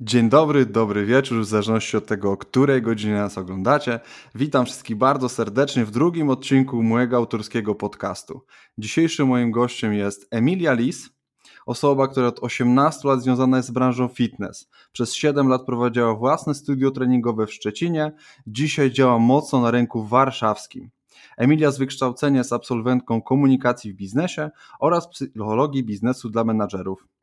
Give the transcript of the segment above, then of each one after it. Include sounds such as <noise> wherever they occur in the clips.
Dzień dobry, dobry wieczór, w zależności od tego, o której godzinie nas oglądacie. Witam wszystkich bardzo serdecznie w drugim odcinku mojego autorskiego podcastu. Dzisiejszym moim gościem jest Emilia Lis, osoba, która od 18 lat związana jest z branżą fitness. Przez 7 lat prowadziła własne studio treningowe w Szczecinie, dzisiaj działa mocno na rynku warszawskim. Emilia z wykształcenia jest absolwentką komunikacji w biznesie oraz psychologii biznesu dla menadżerów.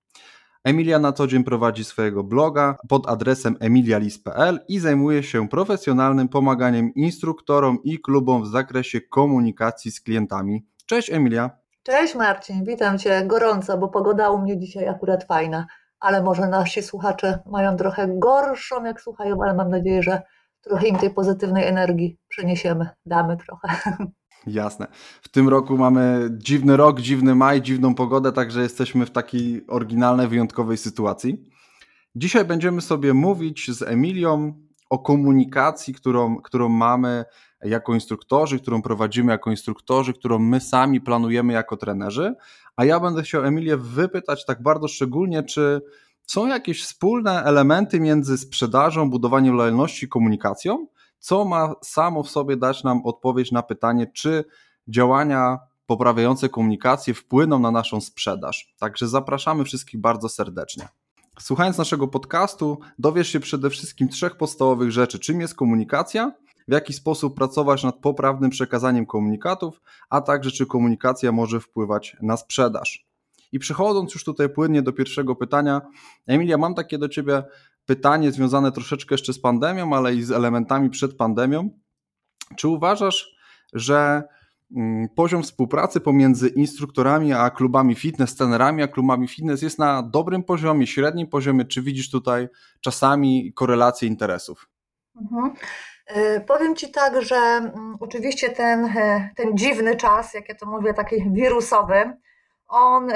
Emilia na co dzień prowadzi swojego bloga pod adresem emilialis.pl i zajmuje się profesjonalnym pomaganiem instruktorom i klubom w zakresie komunikacji z klientami. Cześć Emilia. Cześć Marcin, witam Cię gorąco, bo pogoda u mnie dzisiaj akurat fajna, ale może nasi słuchacze mają trochę gorszą, jak słuchają, ale mam nadzieję, że trochę im tej pozytywnej energii przeniesiemy, damy trochę. <laughs> Jasne. W tym roku mamy dziwny rok, dziwny maj, dziwną pogodę, także jesteśmy w takiej oryginalnej, wyjątkowej sytuacji. Dzisiaj będziemy sobie mówić z Emilią o komunikacji, którą, którą mamy jako instruktorzy, którą prowadzimy jako instruktorzy, którą my sami planujemy jako trenerzy. A ja będę chciał Emilię wypytać tak bardzo szczególnie, czy są jakieś wspólne elementy między sprzedażą, budowaniem lojalności i komunikacją? Co ma samo w sobie dać nam odpowiedź na pytanie, czy działania poprawiające komunikację wpłyną na naszą sprzedaż. Także zapraszamy wszystkich bardzo serdecznie. Słuchając naszego podcastu, dowiesz się przede wszystkim trzech podstawowych rzeczy: czym jest komunikacja, w jaki sposób pracować nad poprawnym przekazaniem komunikatów, a także czy komunikacja może wpływać na sprzedaż. I przechodząc już tutaj płynnie do pierwszego pytania, Emilia, mam takie do Ciebie pytanie związane troszeczkę jeszcze z pandemią, ale i z elementami przed pandemią. Czy uważasz, że mm, poziom współpracy pomiędzy instruktorami a klubami fitness, trenerami a klubami fitness jest na dobrym poziomie, średnim poziomie? Czy widzisz tutaj czasami korelację interesów? Mhm. E, powiem Ci tak, że mm, oczywiście ten, e, ten dziwny czas, jak ja to mówię, taki wirusowy, on y,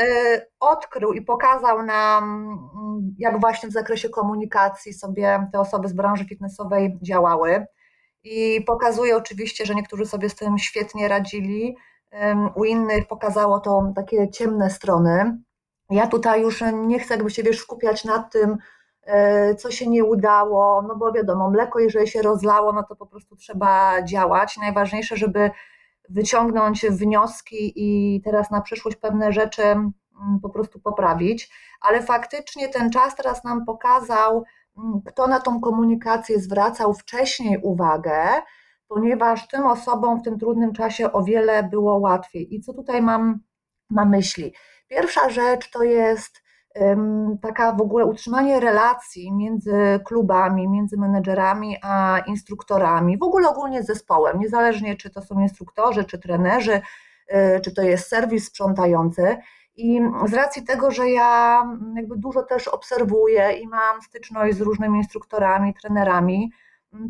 odkrył i pokazał nam, mm, jak właśnie w zakresie komunikacji sobie te osoby z branży fitnessowej działały. I pokazuje oczywiście, że niektórzy sobie z tym świetnie radzili, u innych pokazało to takie ciemne strony. Ja tutaj już nie chcę jakby się wiesz, skupiać nad tym, y, co się nie udało, no bo wiadomo, mleko jeżeli się rozlało, no to po prostu trzeba działać. Najważniejsze, żeby wyciągnąć wnioski i teraz na przyszłość pewne rzeczy mm, po prostu poprawić, ale faktycznie ten czas teraz nam pokazał, mm, kto na tą komunikację zwracał wcześniej uwagę, ponieważ tym osobom w tym trudnym czasie o wiele było łatwiej. I co tutaj mam na myśli? Pierwsza rzecz to jest taka w ogóle utrzymanie relacji między klubami, między menedżerami a instruktorami, w ogóle ogólnie zespołem, niezależnie czy to są instruktorzy, czy trenerzy, y, czy to jest serwis sprzątający. I z racji tego, że ja jakby dużo też obserwuję i mam styczność z różnymi instruktorami, trenerami,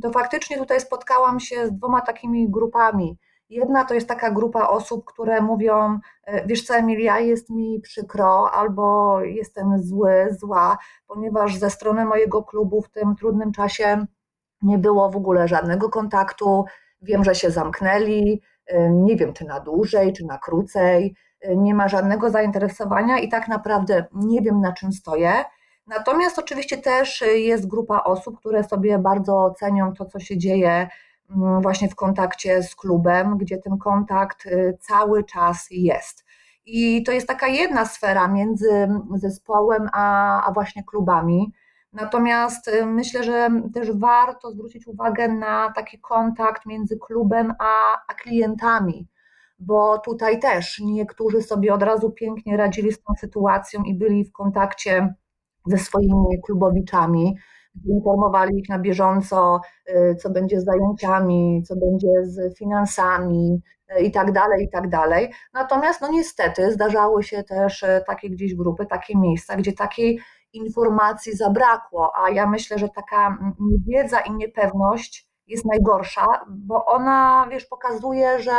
to faktycznie tutaj spotkałam się z dwoma takimi grupami Jedna to jest taka grupa osób, które mówią, e, wiesz co Emilia, jest mi przykro albo jestem zły, zła, ponieważ ze strony mojego klubu w tym trudnym czasie nie było w ogóle żadnego kontaktu, wiem, że się zamknęli, e, nie wiem czy na dłużej, czy na krócej, e, nie ma żadnego zainteresowania i tak naprawdę nie wiem na czym stoję. Natomiast oczywiście też jest grupa osób, które sobie bardzo cenią to, co się dzieje właśnie w kontakcie z klubem, gdzie ten kontakt y, cały czas jest. I to jest taka jedna sfera między zespołem a, a właśnie klubami. Natomiast y, myślę, że też warto zwrócić uwagę na taki kontakt między klubem a, a klientami, bo tutaj też niektórzy sobie od razu pięknie radzili z tą sytuacją i byli w kontakcie ze swoimi klubowiczami informowali ich na bieżąco, y, co będzie z zajęciami, co będzie z finansami y, i tak dalej, i tak dalej. Natomiast no niestety zdarzały się też y, takie gdzieś grupy, takie miejsca, gdzie takiej informacji zabrakło, a ja myślę, że taka niewiedza i niepewność jest najgorsza, bo ona, wiesz, pokazuje, że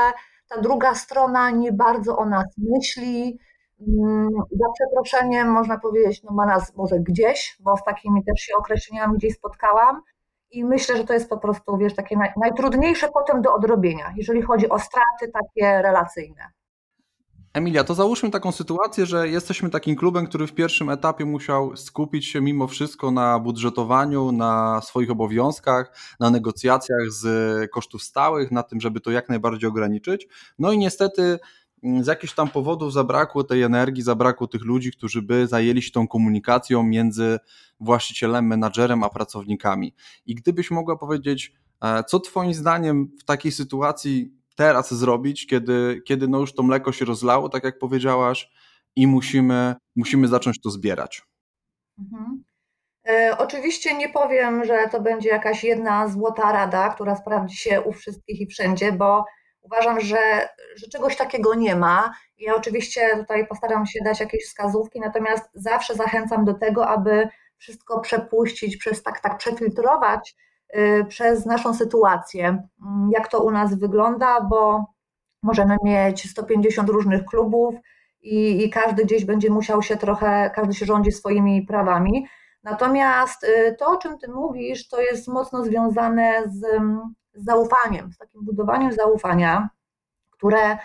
ta druga strona nie bardzo o nas myśli, Mm, za przeproszeniem można powiedzieć, no ma nas może gdzieś, bo z takimi też się określeniami gdzieś spotkałam i myślę, że to jest po prostu, wiesz, takie naj, najtrudniejsze potem do odrobienia, jeżeli chodzi o straty takie relacyjne. Emilia, to załóżmy taką sytuację, że jesteśmy takim klubem, który w pierwszym etapie musiał skupić się mimo wszystko na budżetowaniu, na swoich obowiązkach, na negocjacjach z kosztów stałych, na tym, żeby to jak najbardziej ograniczyć. No i niestety mm, z jakichś tam powodów zabrakło tej energii, zabrakło tych ludzi, którzy by zajęli się tą komunikacją między właścicielem, menadżerem a pracownikami. I gdybyś mogła powiedzieć, e, co Twoim zdaniem w takiej sytuacji teraz zrobić, kiedy, kiedy no już to mleko się rozlało, tak jak powiedziałaś, i musimy, musimy zacząć to zbierać. Mhm. E, oczywiście nie powiem, że to będzie jakaś jedna złota rada, która sprawdzi się u wszystkich i wszędzie, bo uważam, że, że czegoś takiego nie ma. Ja oczywiście tutaj postaram się dać jakieś wskazówki, natomiast zawsze zachęcam do tego, aby wszystko przepuścić, przez tak, tak przefiltrować Y, przez naszą sytuację, mm, jak to u nas wygląda, bo możemy mieć 150 różnych klubów i, i każdy gdzieś będzie musiał się trochę, każdy się rządzi swoimi prawami. Natomiast y, to, o czym Ty mówisz, to jest mocno związane z, z zaufaniem, z takim budowaniem zaufania, które y,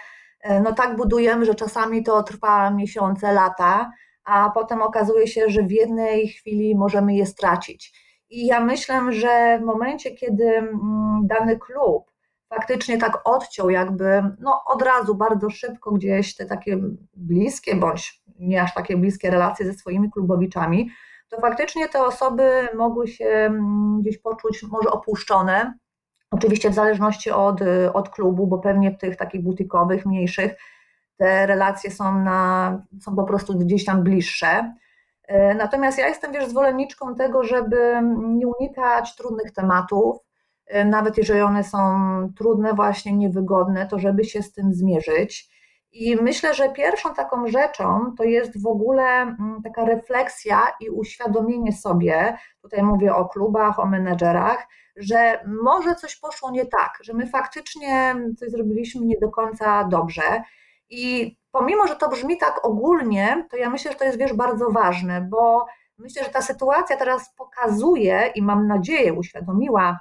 no tak budujemy, że czasami to trwa miesiące, lata, a potem okazuje się, że w jednej chwili możemy je stracić. I ja myślę, że w momencie, kiedy mm, dany klub faktycznie tak odciął, jakby no od razu bardzo szybko gdzieś te takie bliskie bądź nie aż takie bliskie relacje ze swoimi klubowiczami, to faktycznie te osoby mogły się mm, gdzieś poczuć może opuszczone. Oczywiście w zależności od, od klubu, bo pewnie w tych takich butikowych, mniejszych te relacje są, na, są po prostu gdzieś tam bliższe. E, natomiast ja jestem wiesz, zwolenniczką tego, żeby nie unikać trudnych tematów, e, nawet jeżeli one są trudne, właśnie niewygodne, to żeby się z tym zmierzyć. I myślę, że pierwszą taką rzeczą to jest w ogóle mm, taka refleksja i uświadomienie sobie, tutaj mówię o klubach, o menedżerach, że może coś poszło nie tak, że my faktycznie coś zrobiliśmy nie do końca dobrze. I pomimo, że to brzmi tak ogólnie, to ja myślę, że to jest wiesz bardzo ważne, bo myślę, że ta sytuacja teraz pokazuje i mam nadzieję uświadomiła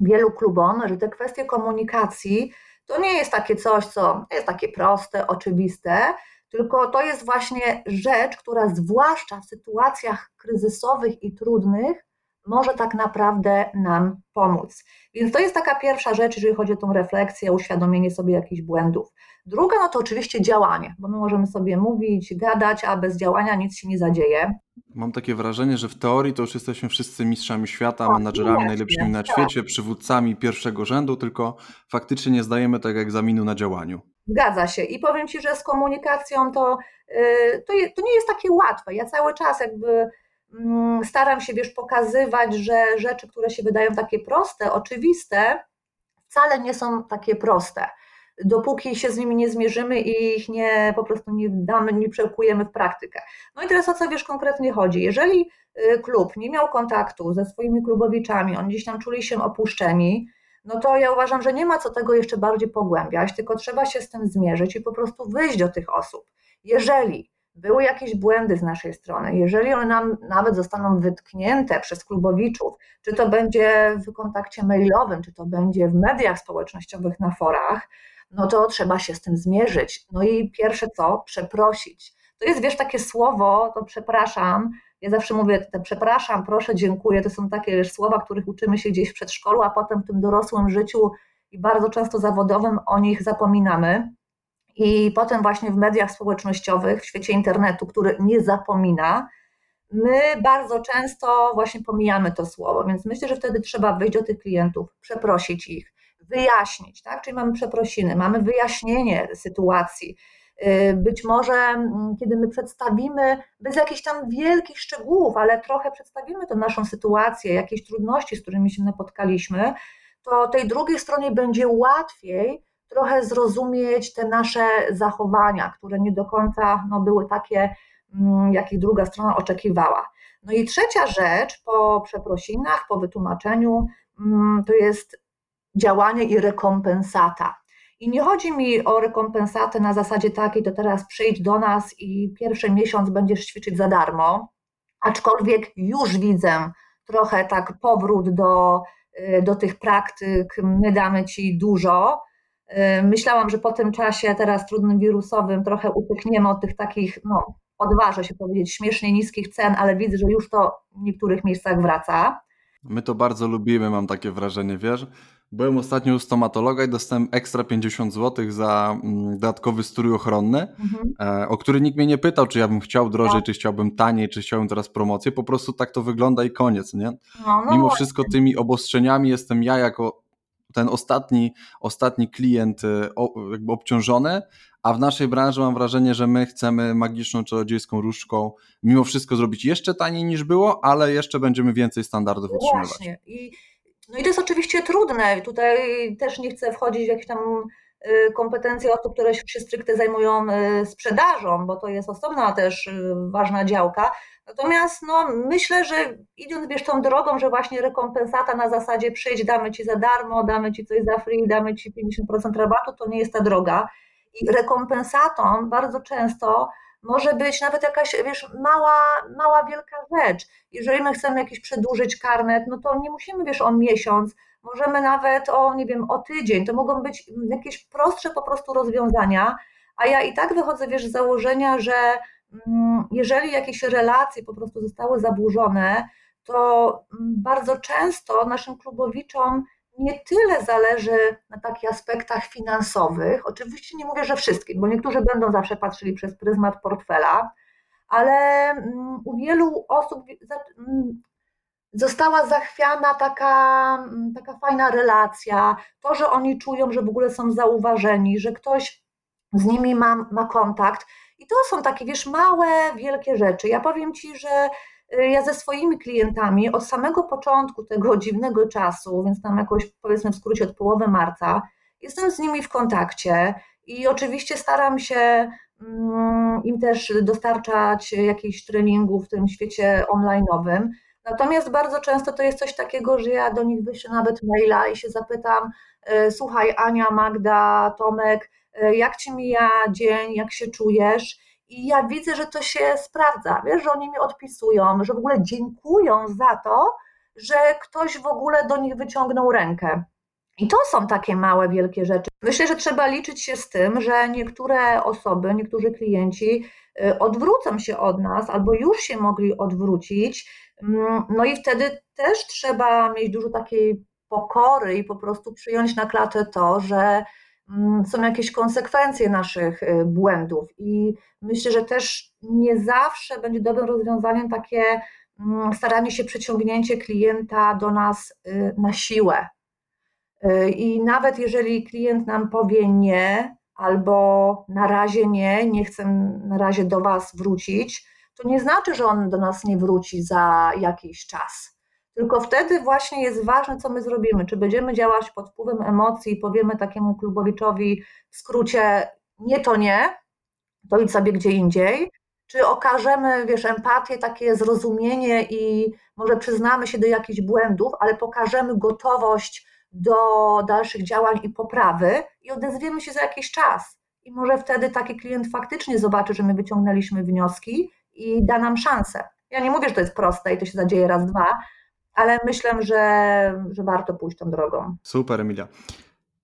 wielu klubom, że te kwestie komunikacji to nie jest takie coś, co jest takie proste, oczywiste, tylko to jest właśnie rzecz, która zwłaszcza w sytuacjach kryzysowych i trudnych może tak naprawdę nam pomóc. Więc to jest taka pierwsza rzecz, jeżeli chodzi o tą refleksję, uświadomienie sobie jakichś błędów. Druga, no to oczywiście działanie, bo my możemy sobie mówić, gadać, a bez działania nic się nie zadzieje. Mam takie wrażenie, że w teorii to już jesteśmy wszyscy mistrzami świata, tak, menadżerami najlepszymi na tak. świecie, przywódcami pierwszego rzędu, tylko faktycznie nie zdajemy tego egzaminu na działaniu. Zgadza się. I powiem Ci, że z komunikacją to, yy, to, to nie jest takie łatwe. Ja cały czas jakby staram się, wiesz, pokazywać, że rzeczy, które się wydają takie proste, oczywiste, wcale nie są takie proste dopóki się z nimi nie zmierzymy i ich nie po prostu nie damy, nie przełkujemy w praktykę. No i teraz o co wiesz konkretnie chodzi? Jeżeli y, klub nie miał kontaktu ze swoimi klubowiczami, oni gdzieś tam czuli się opuszczeni, no to ja uważam, że nie ma co tego jeszcze bardziej pogłębiać, tylko trzeba się z tym zmierzyć i po prostu wyjść do tych osób. Jeżeli były jakieś błędy z naszej strony, jeżeli one nam nawet zostaną wytknięte przez klubowiczów, czy to będzie w kontakcie mailowym, czy to będzie w mediach społecznościowych na forach, no to trzeba się z tym zmierzyć. No i pierwsze co? Przeprosić. To jest, wiesz, takie słowo, to przepraszam. Ja zawsze mówię, te przepraszam, proszę, dziękuję. To są takie wiesz, słowa, których uczymy się gdzieś w przedszkolu, a potem w tym dorosłym życiu i bardzo często zawodowym o nich zapominamy. I potem właśnie w mediach społecznościowych, w świecie internetu, który nie zapomina, my bardzo często właśnie pomijamy to słowo, więc myślę, że wtedy trzeba wyjść do tych klientów, przeprosić ich, wyjaśnić, tak? Czyli mamy przeprosiny, mamy wyjaśnienie sytuacji. Y, być może, mm, kiedy my przedstawimy, bez jakichś tam wielkich szczegółów, ale trochę przedstawimy tę naszą sytuację, jakieś trudności, z którymi się napotkaliśmy, to tej drugiej stronie będzie łatwiej trochę zrozumieć te nasze zachowania, które nie do końca no, były takie, mm, jakich druga strona oczekiwała. No i trzecia rzecz po przeprosinach, po wytłumaczeniu, mm, to jest działanie i rekompensata. I nie chodzi mi o rekompensatę na zasadzie takiej, to teraz przyjdź do nas i pierwszy miesiąc będziesz ćwiczyć za darmo, aczkolwiek już widzę trochę tak powrót do, y, do tych praktyk, my damy ci dużo, Myślałam, że po tym czasie, teraz trudnym wirusowym, trochę uciekniemy od tych takich, no, odważę się powiedzieć, śmiesznie niskich cen, ale widzę, że już to w niektórych miejscach wraca. My to bardzo lubimy, mam takie wrażenie, wiesz? Byłem ostatnio u stomatologa i dostałem ekstra 50 zł za mm, dodatkowy strój ochronny, mhm. E, o który nikt mnie nie pytał, czy ja bym chciał drożej, tak. czy chciałbym taniej, czy chciałbym teraz promocję. Po prostu tak to wygląda i koniec, nie? No, no Mimo wszystko tymi obostrzeniami jestem ja jako ten ostatni, ostatni klient e, jakby obciążony, a w naszej branży mam wrażenie, że my chcemy magiczną czarodziejską różdżką mimo wszystko zrobić jeszcze taniej niż było, ale jeszcze będziemy więcej standardów no utrzymywać. Właśnie. I, no i to jest oczywiście trudne. Tutaj też nie chcę wchodzić w jakieś tam y, kompetencje osób, które się stricte zajmują y, sprzedażą, bo to jest osobna też y, ważna działka. Natomiast no, myślę, że idąc wiesz tą drogą, że właśnie rekompensata na zasadzie przyjdź, damy ci za darmo, damy ci coś za free, damy ci 50% rabatu, to nie jest ta droga. I rekompensatą bardzo często może być nawet jakaś, wiesz, mała, mała, wielka rzecz. Jeżeli my chcemy jakiś przedłużyć karnet, no to nie musimy, wiesz, o miesiąc, możemy nawet o, nie wiem, o tydzień. To mogą być jakieś prostsze po prostu rozwiązania, a ja i tak wychodzę, wiesz, z założenia, że mm, jeżeli jakieś relacje po prostu zostały zaburzone, to mm, bardzo często naszym klubowiczom nie tyle zależy na takich aspektach finansowych. Oczywiście nie mówię, że wszystkim, bo niektórzy będą zawsze patrzyli przez pryzmat portfela, ale mm, u wielu osób została zachwiana taka, mm, taka fajna relacja, to, że oni czują, że w ogóle są zauważeni, że ktoś z nimi ma, ma kontakt. I to są takie, wiesz, małe, wielkie rzeczy. Ja powiem Ci, że Y, ja ze swoimi klientami od samego początku tego dziwnego czasu, więc tam jakoś powiedzmy w skrócie od połowy marca, jestem z nimi w kontakcie i oczywiście staram się mm, im też dostarczać jakichś treningów w tym świecie online'owym. Natomiast bardzo często to jest coś takiego, że ja do nich wyślę nawet maila i się zapytam: y, Słuchaj, Ania, Magda, Tomek, y, jak ci mija dzień, jak się czujesz? I ja widzę, że to się sprawdza, wiesz, że oni mi odpisują, że w ogóle dziękują za to, że ktoś w ogóle do nich wyciągnął rękę. I to są takie małe, wielkie rzeczy. Myślę, że trzeba liczyć się z tym, że niektóre osoby, niektórzy klienci y, odwrócą się od nas albo już się mogli odwrócić. Mm, no i wtedy też trzeba mieć dużo takiej pokory i po prostu przyjąć na klatę to, że Mm, są jakieś konsekwencje naszych y, błędów i myślę, że też nie zawsze będzie dobrym rozwiązaniem takie mm, staranie się przyciągnięcie klienta do nas y, na siłę. Y, I nawet jeżeli klient nam powie nie, albo na razie nie, nie chcę na razie do Was wrócić, to nie znaczy, że on do nas nie wróci za jakiś czas. Tylko wtedy właśnie jest ważne, co my zrobimy. Czy będziemy działać pod wpływem emocji i powiemy takiemu klubowiczowi w skrócie nie to nie, to idź sobie gdzie indziej, czy okażemy, wiesz, empatię, takie zrozumienie i może przyznamy się do jakichś błędów, ale pokażemy gotowość do dalszych działań i poprawy i odezwiemy się za jakiś czas. I może wtedy taki klient faktycznie zobaczy, że my wyciągnęliśmy wnioski i da nam szansę. Ja nie mówię, że to jest proste i to się zadzieje raz, dwa, ale myślę, że, że warto pójść tą drogą. Super, Emilia.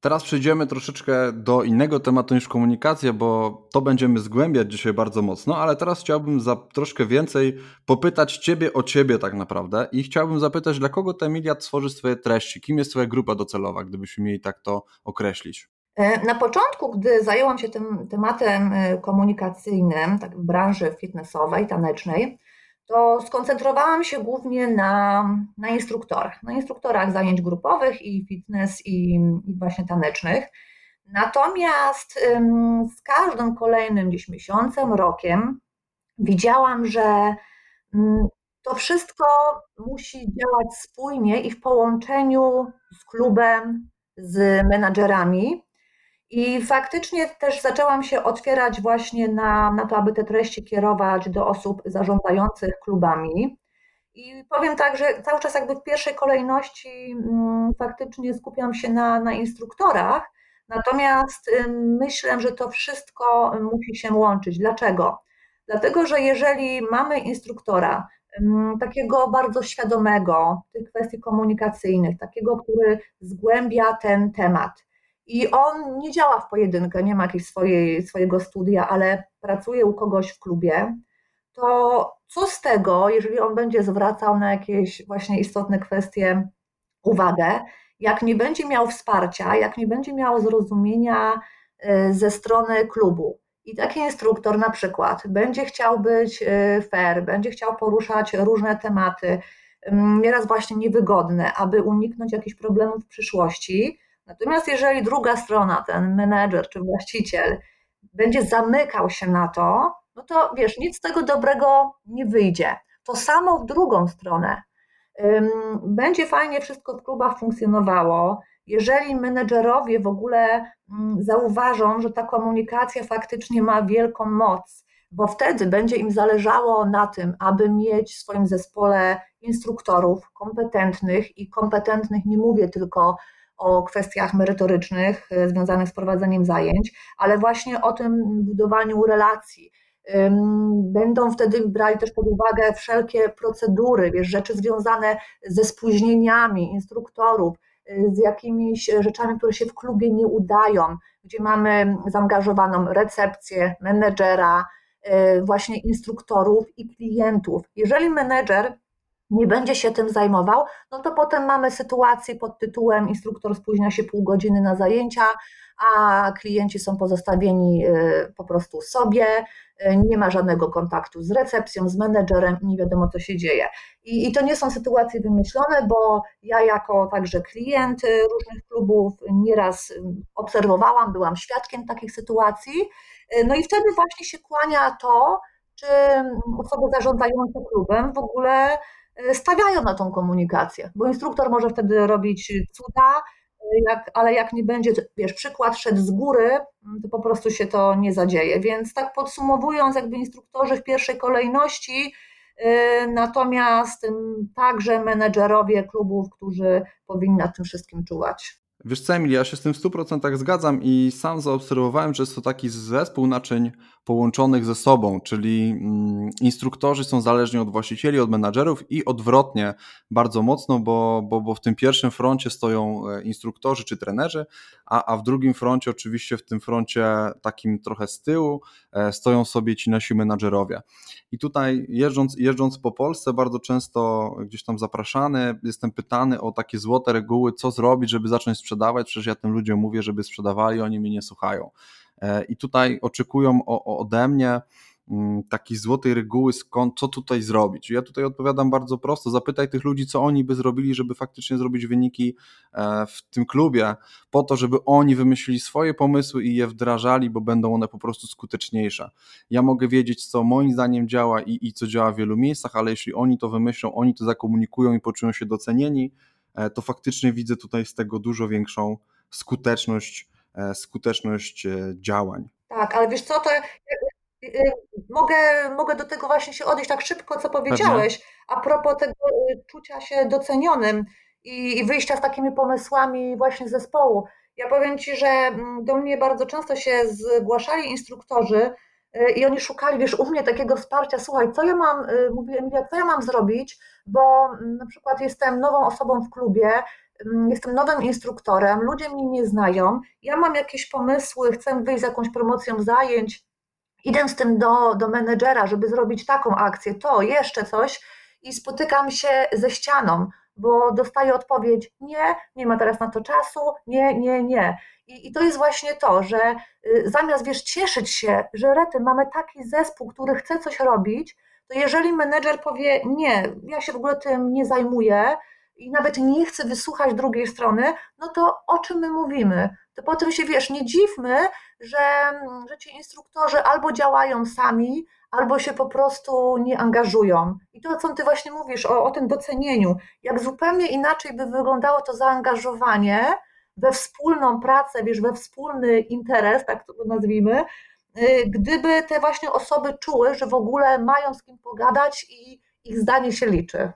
Teraz przejdziemy troszeczkę do innego tematu niż komunikacja, bo to będziemy zgłębiać dzisiaj bardzo mocno, ale teraz chciałbym za troszkę więcej popytać Ciebie o Ciebie tak naprawdę i chciałbym zapytać, dla kogo ta Emilia tworzy swoje treści? Kim jest Twoja grupa docelowa, gdybyśmy mieli tak to określić? E, na początku, gdy zajęłam się tym tematem e, komunikacyjnym tak w branży fitnessowej, tanecznej, to skoncentrowałam się głównie na, na instruktorach, na instruktorach zajęć grupowych i fitness i, i właśnie tanecznych. Natomiast ym, z każdym kolejnym gdzieś miesiącem, rokiem widziałam, że ym, to wszystko musi działać spójnie i w połączeniu z klubem, z menadżerami, i faktycznie też zaczęłam się otwierać właśnie na, na to, aby te treści kierować do osób zarządzających klubami. I powiem tak, że cały czas jakby w pierwszej kolejności mm, faktycznie skupiam się na, na instruktorach, natomiast myślę, że to wszystko musi się łączyć. Dlaczego? Dlatego, że jeżeli mamy instruktora, takiego bardzo świadomego tych kwestii komunikacyjnych, takiego, który zgłębia ten temat, i on nie działa w pojedynkę, nie ma jakiegoś swojej, swojego studia, ale pracuje u kogoś w klubie, to co z tego, jeżeli on będzie zwracał na jakieś właśnie istotne kwestie uwagę, jak nie będzie miał wsparcia, jak nie będzie miał zrozumienia e, ze strony klubu. I taki instruktor na przykład będzie chciał być e, fair, będzie chciał poruszać różne tematy, nieraz właśnie niewygodne, aby uniknąć jakichś problemów w przyszłości. Natomiast jeżeli druga strona, ten menedżer czy właściciel, będzie zamykał się na to, no to wiesz, nic z tego dobrego nie wyjdzie. To samo w drugą stronę. Będzie fajnie wszystko w klubach funkcjonowało, jeżeli menedżerowie w ogóle zauważą, że ta komunikacja faktycznie ma wielką moc, bo wtedy będzie im zależało na tym, aby mieć w swoim zespole instruktorów kompetentnych i kompetentnych nie mówię tylko o kwestiach merytorycznych e, związanych z prowadzeniem zajęć, ale właśnie o tym budowaniu relacji. Będą wtedy brali też pod uwagę wszelkie procedury, wiesz, rzeczy związane ze spóźnieniami instruktorów, e, z jakimiś rzeczami, które się w klubie nie udają, gdzie mamy zaangażowaną recepcję, menedżera, e, właśnie instruktorów i klientów. Jeżeli menedżer nie będzie się tym zajmował, no to potem mamy sytuację pod tytułem instruktor spóźnia się pół godziny na zajęcia, a klienci są pozostawieni y, po prostu sobie, y, nie ma żadnego kontaktu z recepcją, z menedżerem nie wiadomo, co się dzieje. I, I, to nie są sytuacje wymyślone, bo ja jako także klient y, różnych klubów nieraz obserwowałam, byłam świadkiem takich sytuacji. No i wtedy właśnie się kłania to, czy osoby zarządzające klubem w ogóle stawiają na tą komunikację, bo instruktor może wtedy robić cuda, e, jak, ale jak nie będzie, wiesz, przykład szedł z góry, mm, to po prostu się to nie zadzieje. Więc tak podsumowując, jakby instruktorzy w pierwszej kolejności, e, natomiast także menedżerowie klubów, którzy powinni nad tym wszystkim czuwać. Wiesz co, Emilia, ja się z tym w 100% zgadzam i sam zaobserwowałem, że jest to taki zespół naczyń połączonych ze sobą, czyli mm, instruktorzy są zależni od właścicieli, od menadżerów i odwrotnie bardzo mocno, bo, bo, bo w tym pierwszym froncie stoją e, instruktorzy czy trenerzy, a, a w drugim froncie, oczywiście w tym froncie takim trochę z tyłu, e, stoją sobie ci nasi menadżerowie. I tutaj jeżdżąc, jeżdżąc po Polsce, bardzo często gdzieś tam zapraszany, jestem pytany o takie złote reguły, co zrobić, żeby zacząć sprzedawać. Przecież ja tym ludziom mówię, żeby sprzedawali, oni mnie nie słuchają. E, I tutaj oczekują ode mnie mm, takiej złotej reguły, skąd, co tutaj zrobić. Ja tutaj odpowiadam bardzo prosto. Zapytaj tych ludzi, co oni by zrobili, żeby faktycznie zrobić wyniki e, w tym klubie, po to, żeby oni wymyślili swoje pomysły i je wdrażali, bo będą one po prostu skuteczniejsze. Ja mogę wiedzieć, co moim zdaniem działa i, i co działa w wielu miejscach, ale jeśli oni to wymyślą, oni to zakomunikują i poczują się docenieni, e, to faktycznie widzę tutaj z tego dużo większą skuteczność skuteczność e, działań. Tak, ale wiesz co, to y, mogę, mogę do tego właśnie się odejść tak szybko, co powiedziałeś, Pewnie. a propos tego czucia się docenionym i, i wyjścia z takimi pomysłami właśnie zespołu. Ja powiem Ci, że mm, do mnie bardzo często się zgłaszali instruktorzy i oni szukali, wiesz, u mnie takiego wsparcia, słuchaj, co ja mam, mówię, Emilia, co ja mam zrobić, bo mm, na przykład jestem nową osobą w klubie, jestem nowym instruktorem, ludzie mnie nie znają, ja mam jakieś pomysły, chcę wyjść z jakąś promocją zajęć, idę z tym do, do menedżera, żeby zrobić taką akcję, to jeszcze coś i spotykam się ze ścianą, bo dostaję odpowiedź: nie, nie ma teraz na to czasu, nie, nie, nie. I, I, to jest właśnie to, że y, zamiast wiesz, cieszyć się, że rety, mamy taki zespół, który chce coś robić, to jeżeli menedżer powie: Nie, ja się w ogóle tym nie zajmuję, i nawet nie chce wysłuchać drugiej strony, no to o czym my mówimy? To potem się wiesz, nie dziwmy, że, że ci instruktorzy albo działają sami, albo się po prostu nie angażują. I to, co ty właśnie mówisz o, o tym docenieniu, jak zupełnie inaczej by wyglądało to zaangażowanie we wspólną pracę, wiesz, we wspólny interes, tak to nazwijmy, y, gdyby te właśnie osoby czuły, że w ogóle mają z kim pogadać i ich zdanie się liczy.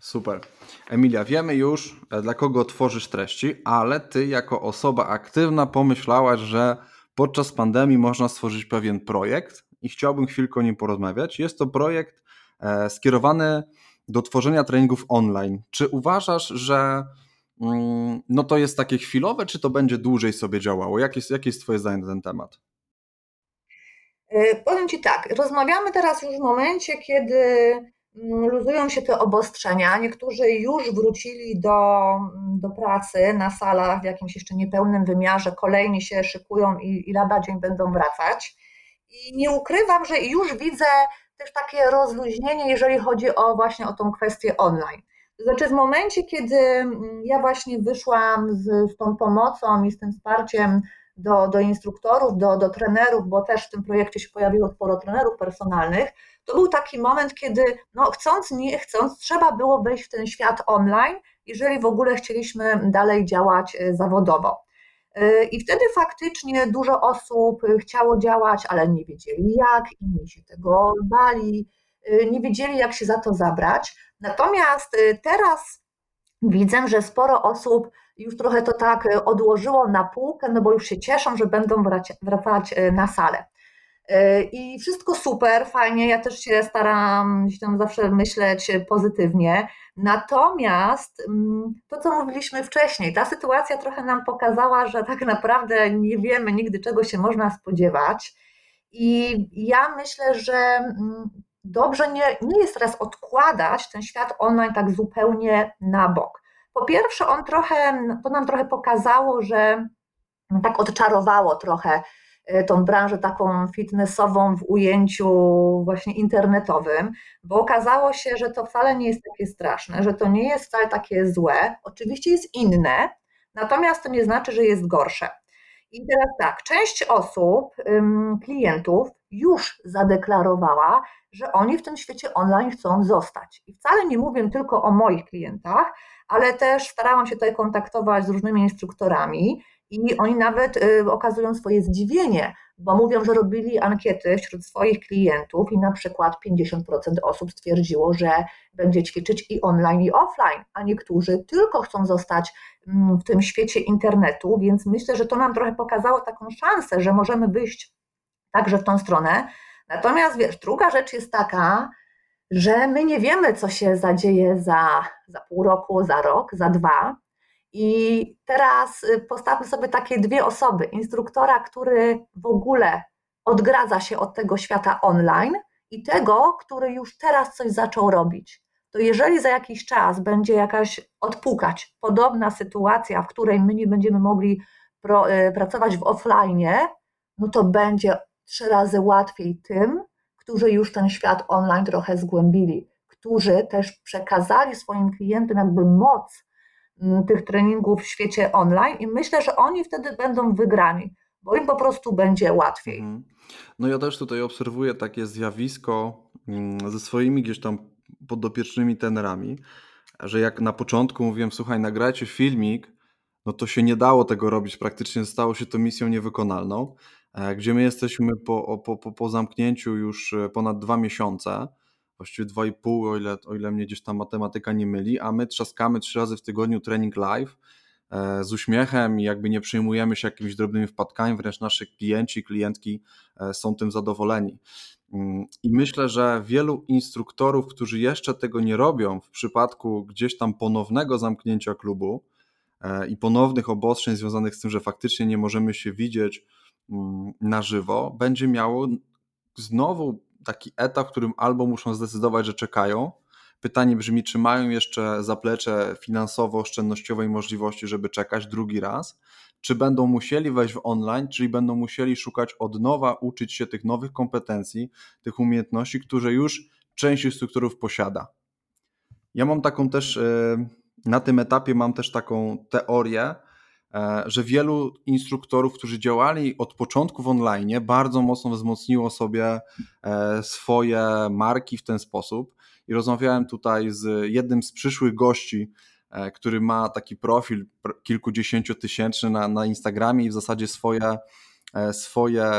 Super. Emilia, wiemy już, e, dla kogo tworzysz treści, ale ty jako osoba aktywna pomyślałaś, że podczas pandemii można stworzyć pewien projekt i chciałbym chwilkę o nim porozmawiać. Jest to projekt e, skierowany do tworzenia treningów online. Czy uważasz, że mm, no to jest takie chwilowe, czy to będzie dłużej sobie działało? Jakie jest, jakie jest Twoje zdanie na ten temat? E, powiem Ci tak, rozmawiamy teraz już w momencie, kiedy luzują się te obostrzenia. Niektórzy już wrócili do, do pracy na salach w jakimś jeszcze niepełnym wymiarze, kolejni się szykują i, i lada dzień będą wracać. I nie ukrywam, że już widzę też takie rozluźnienie, jeżeli chodzi o właśnie o tą kwestię online. To znaczy w momencie, kiedy mm, ja właśnie wyszłam z, z tą pomocą i z tym wsparciem do, do instruktorów, do, do trenerów, bo też w tym projekcie się pojawiło sporo trenerów personalnych, to był taki moment, kiedy no, chcąc, nie chcąc, trzeba było wejść w ten świat online, jeżeli w ogóle chcieliśmy dalej działać e, zawodowo. E, I wtedy faktycznie dużo osób chciało działać, ale nie wiedzieli jak, inni się tego bali, e, nie wiedzieli jak się za to zabrać. Natomiast teraz widzę, że sporo osób już trochę to tak e, odłożyło na półkę, no bo już się cieszą, że będą wracać e, na salę. E, I wszystko super, fajnie. Ja też się staram gdzieś tam zawsze myśleć pozytywnie. Natomiast mm, to, co mówiliśmy wcześniej, ta sytuacja trochę nam pokazała, że tak naprawdę nie wiemy nigdy, czego się można spodziewać. I ja myślę, że mm, dobrze nie, nie jest teraz odkładać ten świat online tak zupełnie na bok. Po pierwsze, on trochę, to nam trochę pokazało, że tak odczarowało trochę tą branżę taką fitnessową w ujęciu właśnie internetowym, bo okazało się, że to wcale nie jest takie straszne, że to nie jest wcale takie złe. Oczywiście jest inne, natomiast to nie znaczy, że jest gorsze. I teraz tak, część osób, klientów już zadeklarowała, że oni w tym świecie online chcą zostać. I wcale nie mówię tylko o moich klientach, ale też starałam się tutaj kontaktować z różnymi instruktorami i oni nawet y, okazują swoje zdziwienie, bo mówią, że robili ankiety wśród swoich klientów i na przykład 50% osób stwierdziło, że będzie ćwiczyć i online, i offline, a niektórzy tylko chcą zostać mm, w tym świecie internetu, więc myślę, że to nam trochę pokazało taką szansę, że możemy wyjść także w tą stronę. Natomiast wiesz, druga rzecz jest taka, że my nie wiemy, co się zadzieje za, za pół roku, za rok, za dwa. I teraz y, postawmy sobie takie dwie osoby: instruktora, który w ogóle odgradza się od tego świata online, i tego, który już teraz coś zaczął robić. To jeżeli za jakiś czas będzie jakaś odpukać podobna sytuacja, w której my nie będziemy mogli pro, y, pracować w offline, no to będzie trzy razy łatwiej tym, którzy już ten świat online trochę zgłębili, którzy też przekazali swoim klientom jakby moc tych treningów w świecie online i myślę, że oni wtedy będą wygrani, bo im po prostu będzie łatwiej. Mhm. No ja też tutaj obserwuję takie zjawisko mm, ze swoimi gdzieś tam podopiecznymi tenerami, że jak na początku mówiłem, słuchaj, nagrajcie filmik, no to się nie dało tego robić, praktycznie stało się to misją niewykonalną. E, gdzie my jesteśmy po, po, po, po zamknięciu już e, ponad dwa miesiące, właściwie dwa i pół, o ile, o ile mnie gdzieś ta matematyka nie myli, a my trzaskamy trzy razy w tygodniu trening live e, z uśmiechem i jakby nie przejmujemy się jakimiś drobnymi wpadkami, wręcz nasi klienci, klientki są tym zadowoleni. Mm, I myślę, że wielu instruktorów, którzy jeszcze tego nie robią w przypadku gdzieś tam ponownego zamknięcia klubu i ponownych obostrzeń związanych z tym, że faktycznie nie możemy się widzieć, Mm, na żywo, będzie miało znowu taki etap, w którym albo muszą zdecydować, że czekają. Pytanie brzmi, czy mają jeszcze zaplecze finansowo-oszczędnościowej możliwości, żeby czekać drugi raz, czy będą musieli wejść w online, czyli będą musieli szukać od nowa, uczyć się tych nowych kompetencji, tych umiejętności, które już część instruktorów posiada. Ja mam taką też, e, na tym etapie mam też taką teorię, że wielu instruktorów, którzy działali od początku w online, bardzo mocno wzmocniło sobie e, swoje marki w ten sposób. I rozmawiałem tutaj z jednym z przyszłych gości, e, który ma taki profil kilkudziesięciotysięczny na, na Instagramie i w zasadzie swoje, swoje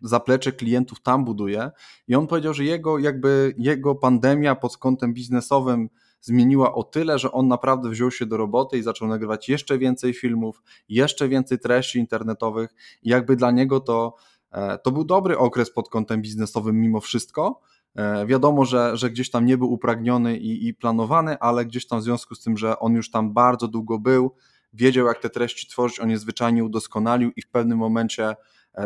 zaplecze klientów tam buduje. I on powiedział, że jego, jakby jego pandemia pod kątem biznesowym zmieniła o tyle, że on naprawdę wziął się do roboty i zaczął nagrywać jeszcze więcej filmów, jeszcze więcej treści internetowych. I jakby dla niego to, e, to był dobry okres pod kątem biznesowym mimo wszystko, E, wiadomo, że, że gdzieś tam nie był upragniony i, i planowany, ale gdzieś tam w związku z tym, że on już tam bardzo długo był, wiedział jak te treści tworzyć, on je zwyczajnie udoskonalił i w pewnym momencie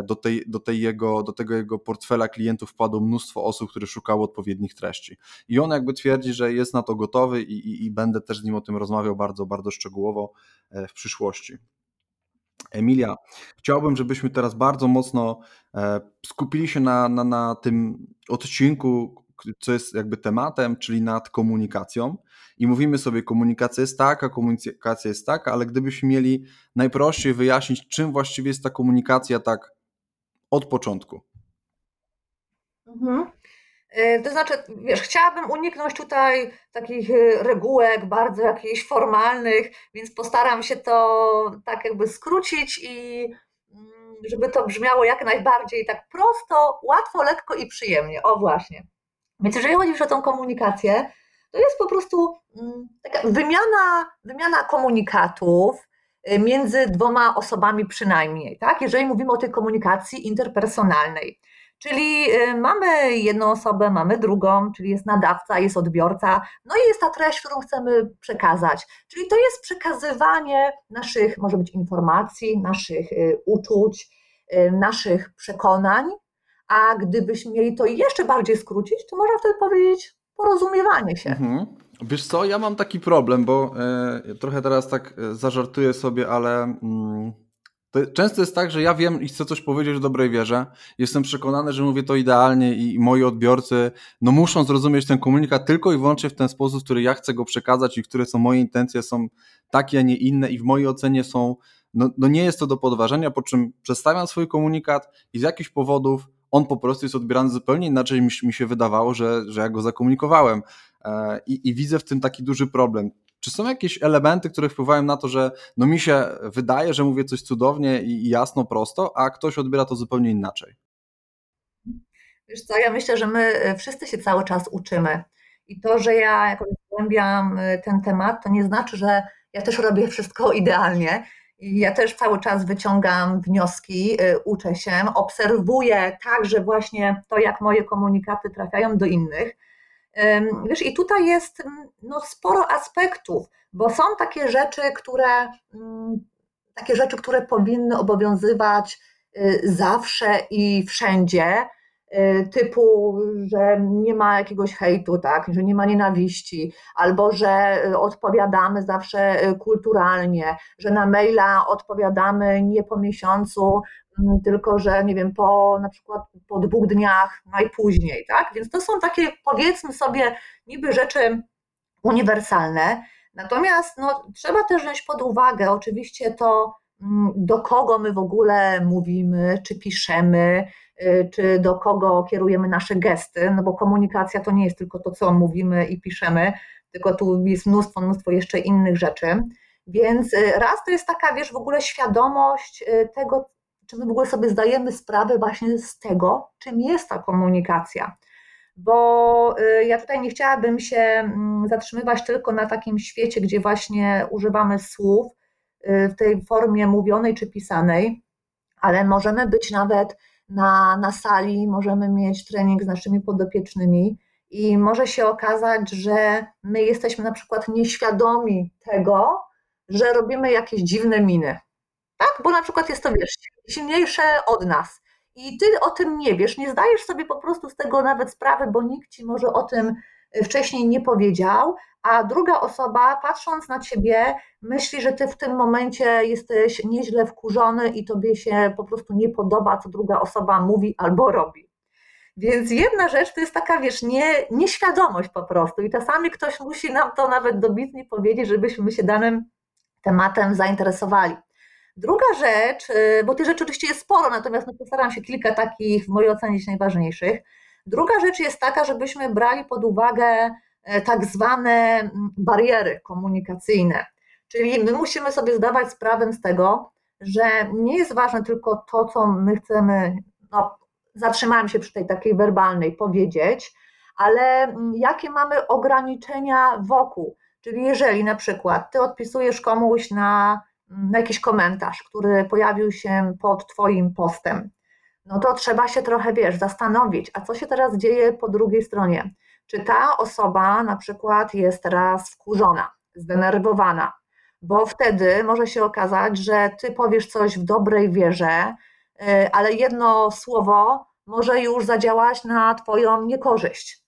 do, tej, do, tej jego, do tego jego portfela klientów wpadło mnóstwo osób, które szukały odpowiednich treści. I on jakby twierdzi, że jest na to gotowy i, i, i będę też z nim o tym rozmawiał bardzo, bardzo szczegółowo e, w przyszłości. Emilia, chciałbym, żebyśmy teraz bardzo mocno e, skupili się na, na, na tym odcinku, co jest jakby tematem, czyli nad komunikacją. I mówimy sobie, komunikacja jest taka, komunikacja jest taka, ale gdybyśmy mieli najprościej wyjaśnić, czym właściwie jest ta komunikacja tak od początku. Mhm. E, to znaczy, wiesz, chciałabym uniknąć tutaj takich e, regułek bardzo jakichś formalnych, więc postaram się to tak jakby skrócić i mm, żeby to brzmiało jak najbardziej tak prosto, łatwo, lekko i przyjemnie. O właśnie. Więc jeżeli chodzi o tą komunikację, to jest po prostu mm, taka wymiana, wymiana komunikatów między dwoma osobami przynajmniej, tak? Jeżeli mówimy o tej komunikacji interpersonalnej. Czyli y, mamy jedną osobę, mamy drugą, czyli jest nadawca, jest odbiorca, no i jest ta treść, którą chcemy przekazać. Czyli to jest przekazywanie naszych, może być informacji, naszych y, uczuć, y, naszych przekonań, a gdybyśmy mieli to jeszcze bardziej skrócić, to można wtedy powiedzieć porozumiewanie się. Mhm. Wiesz co, ja mam taki problem, bo e, trochę teraz tak e, zażartuję sobie, ale. To często jest tak, że ja wiem i chcę coś powiedzieć w dobrej wierze. Jestem przekonany, że mówię to idealnie i moi odbiorcy no muszą zrozumieć ten komunikat tylko i wyłącznie w ten sposób, w który ja chcę go przekazać i które są moje intencje, są takie, a nie inne i w mojej ocenie są, no, no nie jest to do podważenia, po czym przedstawiam swój komunikat i z jakichś powodów on po prostu jest odbierany zupełnie inaczej mi, mi się wydawało, że, że ja go zakomunikowałem. E, I, I widzę w tym taki duży problem. Czy są jakieś elementy, które wpływają na to, że no mi się wydaje, że mówię coś cudownie i jasno, prosto, a ktoś odbiera to zupełnie inaczej? Wiesz co, ja myślę, że my e, wszyscy się cały czas uczymy. I to, że ja jakoś zgłębiam e, ten temat, to nie znaczy, że ja też robię wszystko <laughs> idealnie. I ja też cały czas wyciągam wnioski, uczę się, obserwuję także właśnie to, jak moje komunikaty trafiają do innych. Wiesz, i tutaj jest mm, no, sporo aspektów, bo są takie rzeczy, które, mm, takie rzeczy, które powinny obowiązywać y, zawsze i wszędzie, y, typu, że nie ma jakiegoś hejtu, tak, że nie ma nienawiści, albo że y, odpowiadamy zawsze kulturalnie, że na maila odpowiadamy nie po miesiącu, tylko że nie wiem, po na przykład po dwóch dniach najpóźniej, tak? Więc to są takie powiedzmy sobie niby rzeczy uniwersalne, natomiast no, trzeba też wziąć pod uwagę oczywiście to, mm, do kogo my w ogóle mówimy, czy piszemy, y, czy do kogo kierujemy nasze gesty, no bo komunikacja to nie jest tylko to, co mówimy i piszemy, tylko tu jest mnóstwo, mnóstwo jeszcze innych rzeczy. Więc y, raz to jest taka, wiesz, w ogóle świadomość y, tego, czy my w ogóle sobie zdajemy sprawę właśnie z tego, czym jest ta komunikacja. Bo y, ja tutaj nie chciałabym się mm, zatrzymywać tylko na takim świecie, gdzie właśnie używamy słów y, w tej formie mówionej czy pisanej, ale możemy być nawet na, na sali, możemy mieć trening z naszymi podopiecznymi i może się okazać, że my jesteśmy na przykład nieświadomi tego, że robimy jakieś dziwne miny tak? Bo na przykład jest to, wiesz, silniejsze od nas. I ty o tym nie wiesz, nie zdajesz sobie po prostu z tego nawet sprawy, bo nikt ci może o tym y, wcześniej nie powiedział, a druga osoba, patrząc na ciebie, myśli, że ty w tym momencie jesteś nieźle wkurzony i tobie się po prostu nie podoba, co druga osoba mówi albo robi. Więc jedna rzecz to jest taka, wiesz, nie, nieświadomość po prostu. I czasami ktoś musi nam to nawet dobitnie powiedzieć, żebyśmy się danym tematem zainteresowali. Druga rzecz, y, bo tych rzeczy oczywiście jest sporo, natomiast no postaram się kilka takich w mojej ocenie najważniejszych. Druga rzecz jest taka, żebyśmy brali pod uwagę e, tak zwane bariery komunikacyjne. Czyli my musimy sobie zdawać sprawę z tego, że nie jest ważne tylko to, co my chcemy, no, zatrzymałem się przy tej takiej werbalnej, powiedzieć, ale jakie mamy ograniczenia wokół. Czyli jeżeli na przykład ty odpisujesz komuś na na jakiś komentarz, który pojawił się pod Twoim postem. no to trzeba się trochę, wiesz, zastanowić, a co się teraz dzieje po drugiej stronie? Czy ta osoba na przykład jest teraz wkurzona, zdenerwowana, bo wtedy może się okazać, że ty powiesz coś w dobrej wierze, y, ale jedno słowo może już zadziałać na Twoją niekorzyść.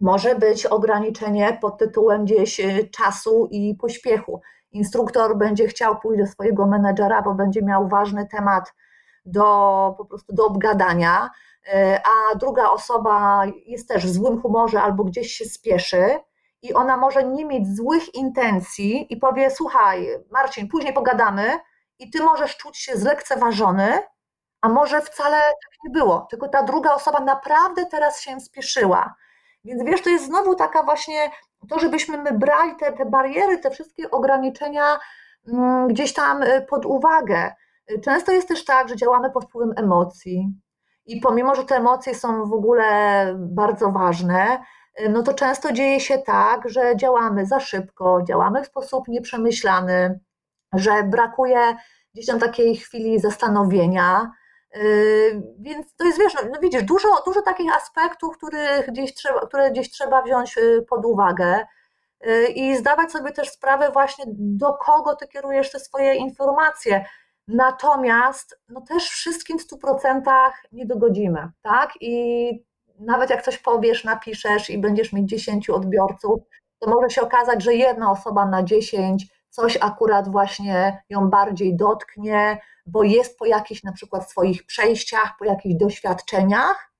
Może być ograniczenie pod tytułem gdzieś y, czasu i pośpiechu. Instruktor będzie chciał pójść do swojego menedżera, bo będzie miał ważny temat do, po prostu do obgadania, y, a druga osoba jest też w złym humorze albo gdzieś się spieszy i ona może nie mieć złych intencji i powie: Słuchaj, Marcin, później pogadamy, i ty możesz czuć się zlekceważony, a może wcale tak nie było, tylko ta druga osoba naprawdę teraz się spieszyła. Więc wiesz, to jest znowu taka właśnie to, żebyśmy my brali te, te bariery, te wszystkie ograniczenia mm, gdzieś tam y, pod uwagę. Często jest też tak, że działamy pod wpływem emocji. I pomimo, że te emocje są w ogóle bardzo ważne, y, no to często dzieje się tak, że działamy za szybko, działamy w sposób nieprzemyślany, że brakuje gdzieś tam takiej chwili zastanowienia, więc to jest, wiesz, no, widzisz, dużo, dużo takich aspektów, których gdzieś trzeba, które gdzieś trzeba wziąć y, pod uwagę yy, i zdawać sobie też sprawę właśnie, do kogo ty kierujesz te swoje informacje. Natomiast no też wszystkim w 100% nie dogodzimy, tak? I nawet jak coś powiesz, napiszesz i będziesz mieć 10 odbiorców, to może się okazać, że jedna osoba na 10 coś akurat właśnie ją bardziej dotknie, bo jest po jakichś na przykład swoich przejściach, po jakichś doświadczeniach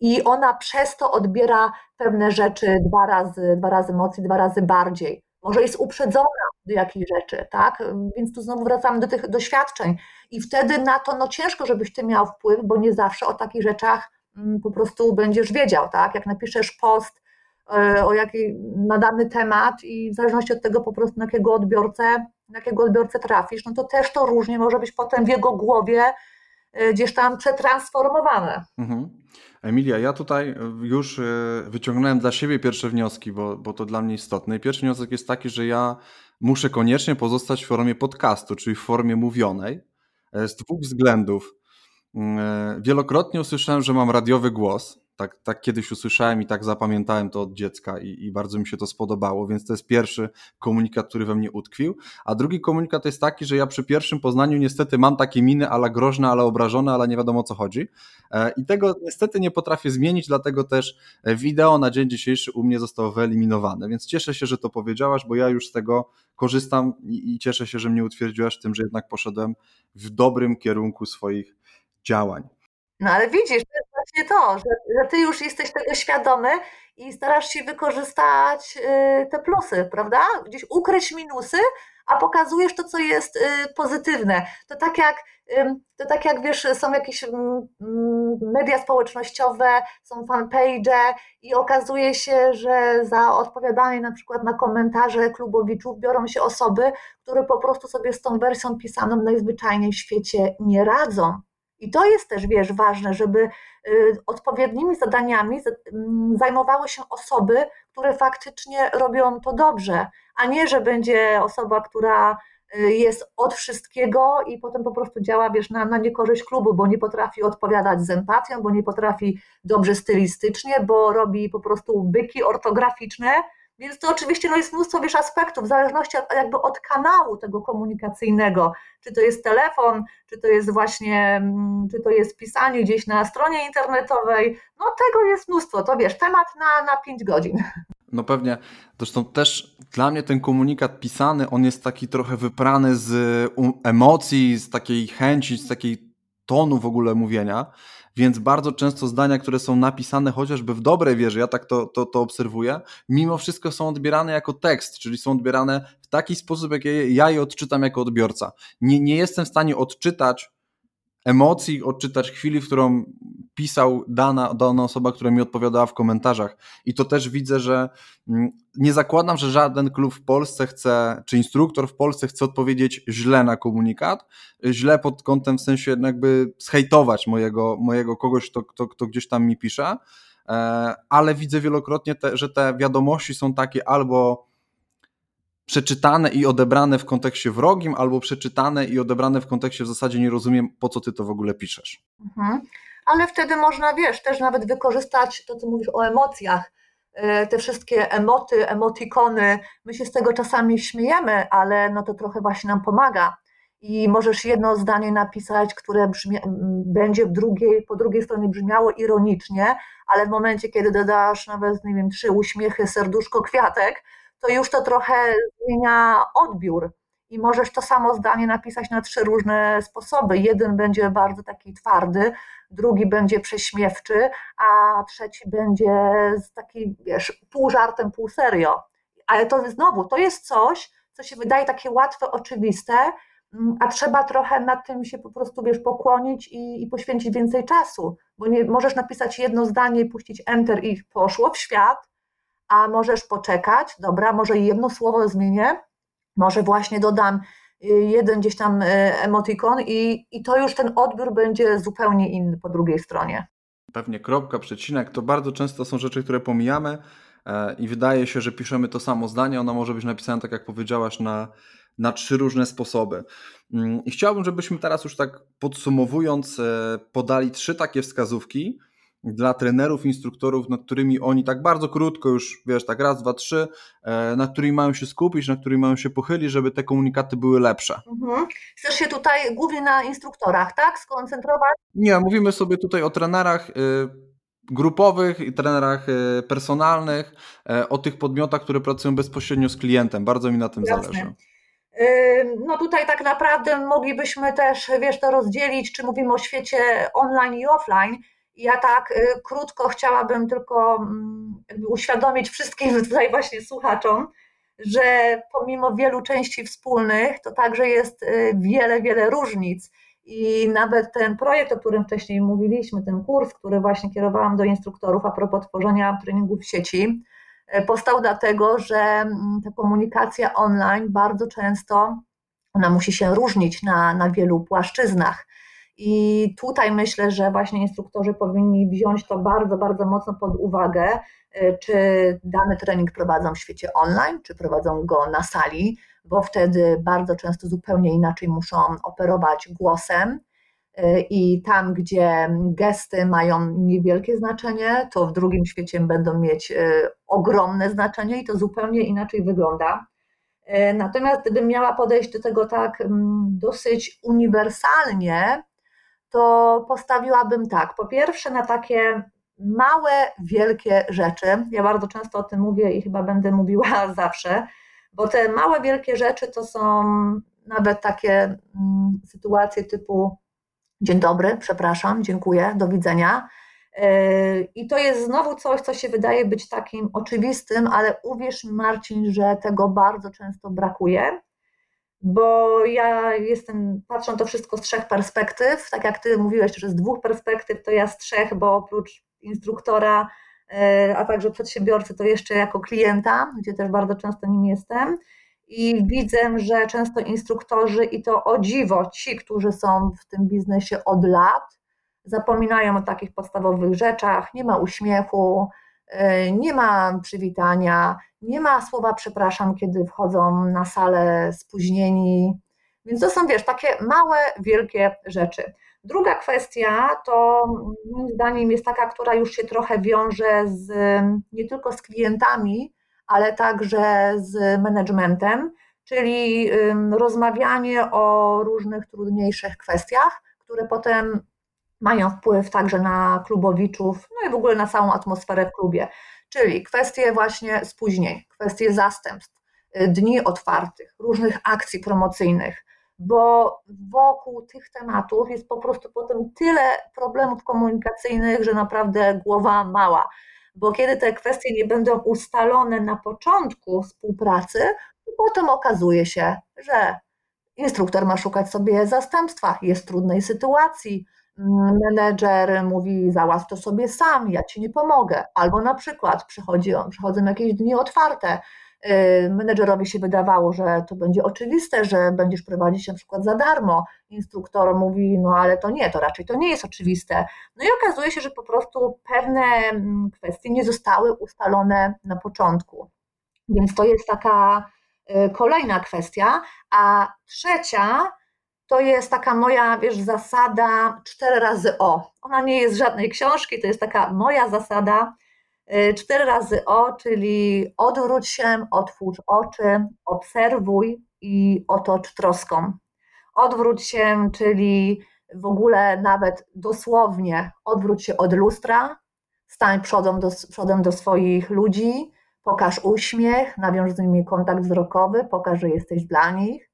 i ona przez to odbiera pewne rzeczy dwa razy, dwa razy mocniej, dwa razy bardziej. Może jest uprzedzona do jakichś rzeczy, tak? Więc tu znowu wracamy do tych doświadczeń. I wtedy na to no ciężko, żebyś ty miał wpływ, bo nie zawsze o takich rzeczach mm, po prostu będziesz wiedział, tak? Jak napiszesz post o jaki, na dany temat i w zależności od tego po prostu na jakiego odbiorcę na jakiego odbiorcę trafisz, no to też to różnie może być potem w jego głowie e, gdzieś tam przetransformowane. Mhm. Emilia, ja tutaj już e, wyciągnąłem dla siebie pierwsze wnioski, bo, bo to dla mnie istotne. I pierwszy wniosek jest taki, że ja muszę koniecznie pozostać w formie podcastu, czyli w formie mówionej, e, z dwóch względów. Mm, wielokrotnie usłyszałem, że mam radiowy głos, tak, tak kiedyś usłyszałem i tak zapamiętałem to od dziecka i, i, bardzo mi się to spodobało, więc to jest pierwszy komunikat, który we mnie utkwił. A drugi komunikat jest taki, że ja przy pierwszym poznaniu niestety mam takie miny, ale groźne, ale obrażone, ale nie wiadomo o co chodzi. E, I tego niestety nie potrafię zmienić, dlatego też wideo na dzień dzisiejszy u mnie zostało wyeliminowane. Więc cieszę się, że to powiedziałaś, bo ja już z tego korzystam i, i cieszę się, że mnie utwierdziłaś w tym, że jednak poszedłem w dobrym kierunku swoich działań. No ale widzisz, właśnie to, że, że ty już jesteś tego świadomy i starasz się wykorzystać y, te plusy, prawda? Gdzieś ukryć minusy, a pokazujesz to, co jest y, pozytywne. To tak jak, to tak jak wiesz, są jakieś mm, mm, media społecznościowe, są fanpage i okazuje się, że za odpowiadanie na przykład na komentarze klubowiczów biorą się osoby, które po prostu sobie z tą wersją pisaną najzwyczajniej w świecie nie radzą i to jest też, wiesz, ważne, żeby y, odpowiednimi zadaniami mm, zajmowały się osoby, które faktycznie robią to dobrze, a nie, że będzie osoba, która y, jest od wszystkiego i potem po prostu działa, wiesz, na, na niekorzyść klubu, bo nie potrafi odpowiadać z empatią, bo nie potrafi dobrze stylistycznie, bo robi po prostu byki ortograficzne, więc to oczywiście no, jest mnóstwo wiesz, aspektów, w zależności od, jakby od kanału tego komunikacyjnego, czy to jest telefon, czy to jest właśnie, mm, czy to jest pisanie gdzieś na stronie internetowej, no tego jest mnóstwo, to wiesz, temat na, na 5 godzin. No pewnie, zresztą też dla mnie ten komunikat pisany, on jest taki trochę wyprany z emocji, z takiej chęci, z takiej tonu w ogóle mówienia, więc bardzo często zdania, które są napisane chociażby w dobrej wierze, ja tak to, to, to obserwuję, mimo wszystko są odbierane jako tekst, czyli są odbierane w taki sposób, jak ja je odczytam jako odbiorca. Nie, nie jestem w stanie odczytać emocji, odczytać chwili, w którą pisał dana, dana osoba, która mi odpowiadała w komentarzach. I to też widzę, że mm, nie zakładam, że żaden klub w Polsce chce, czy instruktor w Polsce chce odpowiedzieć źle na komunikat, źle pod kątem w sensie jakby zhejtować mojego, mojego kogoś, kto, kto, kto gdzieś tam mi pisze, e, ale widzę wielokrotnie, te, że te wiadomości są takie albo przeczytane i odebrane w kontekście wrogim, albo przeczytane i odebrane w kontekście w zasadzie nie rozumiem, po co ty to w ogóle piszesz. Mhm. ale wtedy można, wiesz, też nawet wykorzystać to, co mówisz o emocjach, e, te wszystkie emoty, emotikony, my się z tego czasami śmiejemy, ale no to trochę właśnie nam pomaga. I możesz jedno zdanie napisać, które brzmi, będzie w drugiej, po drugiej stronie brzmiało ironicznie, ale w momencie, kiedy dodasz nawet, nie wiem, trzy uśmiechy, serduszko, kwiatek, to już to trochę zmienia odbiór i możesz to samo zdanie napisać na trzy różne sposoby. Jeden będzie bardzo taki twardy, drugi będzie prześmiewczy, a trzeci będzie taki, wiesz, pół żartem, pół serio. Ale to znowu, to jest coś, co się wydaje takie łatwe, oczywiste, mm, a trzeba trochę nad tym się po prostu, wiesz, pokłonić i, i poświęcić więcej czasu, bo nie możesz napisać jedno zdanie puścić enter i poszło w świat, a możesz poczekać, dobra, może jedno słowo zmienię, może właśnie dodam y, jeden gdzieś tam y, emotikon i, i to już ten odbiór będzie zupełnie inny po drugiej stronie. Pewnie kropka, przecinek, to bardzo często są rzeczy, które pomijamy e, i wydaje się, że piszemy to samo zdanie, ono może być napisane, tak jak powiedziałaś, na, na trzy różne sposoby. Mm, I chciałbym, żebyśmy teraz już tak podsumowując e, podali trzy takie wskazówki, dla trenerów, instruktorów, nad którymi oni tak bardzo krótko już, wiesz, tak raz, dwa, trzy, e, na którymi mają się skupić, na którymi mają się pochylić, żeby te komunikaty były lepsze. Mhm. Chcesz się tutaj głównie na instruktorach, tak, skoncentrować? Nie, mówimy sobie tutaj o trenerach y, grupowych i trenerach y, personalnych, e, o tych podmiotach, które pracują bezpośrednio z klientem. Bardzo mi na tym Jasne. zależy. No tutaj tak naprawdę moglibyśmy też, wiesz, to rozdzielić, czy mówimy o świecie online i offline, ja tak y, krótko chciałabym tylko mm, uświadomić wszystkim <laughs> tutaj właśnie słuchaczom, że pomimo wielu części wspólnych, to także jest y, wiele, wiele różnic. I nawet ten projekt, o którym wcześniej mówiliśmy, ten kurs, który właśnie kierowałam do instruktorów a propos tworzenia treningów w sieci, y, powstał dlatego, że mm, ta komunikacja online bardzo często ona musi się różnić na, na wielu płaszczyznach. I tutaj myślę, że właśnie instruktorzy powinni wziąć to bardzo, bardzo mocno pod uwagę, y, czy dany trening prowadzą w świecie online, czy prowadzą go na sali, bo wtedy bardzo często zupełnie inaczej muszą operować głosem. Y, I tam, gdzie gesty mają niewielkie znaczenie, to w drugim świecie będą mieć y, ogromne znaczenie i to zupełnie inaczej wygląda. Natomiast gdybym miała podejść do tego tak mm, dosyć uniwersalnie, to postawiłabym tak. Po pierwsze, na takie małe, wielkie rzeczy. Ja bardzo często o tym mówię i chyba będę mówiła <laughs> zawsze, bo te małe, wielkie rzeczy to są nawet takie mm, sytuacje typu dzień dobry, przepraszam, dziękuję, do widzenia. Yy, I to jest znowu coś, co się wydaje być takim oczywistym, ale uwierz mi, Marcin, że tego bardzo często brakuje bo ja jestem, patrzę to wszystko z trzech perspektyw, tak jak Ty mówiłeś, że z dwóch perspektyw, to ja z trzech, bo oprócz instruktora, e, a także przedsiębiorcy, to jeszcze jako klienta, gdzie też bardzo często nim jestem. I widzę, że często instruktorzy, i to o dziwo, ci, którzy są w tym biznesie od lat, zapominają o takich podstawowych rzeczach, nie ma uśmiechu, e, nie ma przywitania, nie ma słowa przepraszam, kiedy wchodzą na salę spóźnieni. Więc to są, wiesz, takie małe, wielkie rzeczy. Druga kwestia to moim zdaniem jest taka, która już się trochę wiąże z, nie tylko z klientami, ale także z managementem, czyli rozmawianie o różnych trudniejszych kwestiach, które potem mają wpływ także na klubowiczów, no i w ogóle na całą atmosferę w klubie czyli kwestie właśnie spóźnień, kwestie zastępstw, y, dni otwartych, różnych akcji promocyjnych, bo wokół tych tematów jest po prostu potem tyle problemów komunikacyjnych, że naprawdę głowa mała. Bo kiedy te kwestie nie będą ustalone na początku współpracy, to potem okazuje się, że instruktor ma szukać sobie zastępstwa, jest w trudnej sytuacji, menedżer mówi załatw to sobie sam, ja ci nie pomogę. Albo na przykład przychodzi, przychodzą jakieś dni otwarte, y, menedżerowi się wydawało, że to będzie oczywiste, że będziesz prowadzić na przykład za darmo. Instruktor mówi, no ale to nie, to raczej to nie jest oczywiste. No i okazuje się, że po prostu pewne mm, kwestie nie zostały ustalone na początku. Więc to jest taka y, kolejna kwestia. A trzecia, to jest taka moja, wiesz, zasada cztery razy o. Ona nie jest żadnej książki, to jest taka moja zasada y, cztery razy o, czyli odwróć się, otwórz oczy, obserwuj i otocz troską. Odwróć się, czyli w ogóle nawet dosłownie odwróć się od lustra, stań przodem do, przodem do swoich ludzi, pokaż uśmiech, nawiąż z nimi kontakt wzrokowy, pokaż, że jesteś dla nich.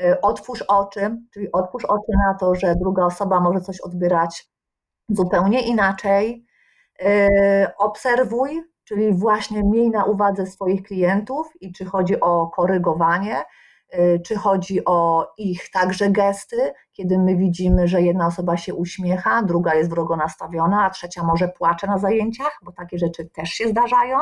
Y, otwórz oczy, czyli otwórz oczy na to, że druga osoba może coś odbierać zupełnie inaczej. Y, obserwuj, czyli właśnie miej na uwadze swoich klientów i czy chodzi o korygowanie, y, czy chodzi o ich także gesty, kiedy my widzimy, że jedna osoba się uśmiecha, druga jest wrogo nastawiona, a trzecia może płacze na zajęciach, bo takie rzeczy też się zdarzają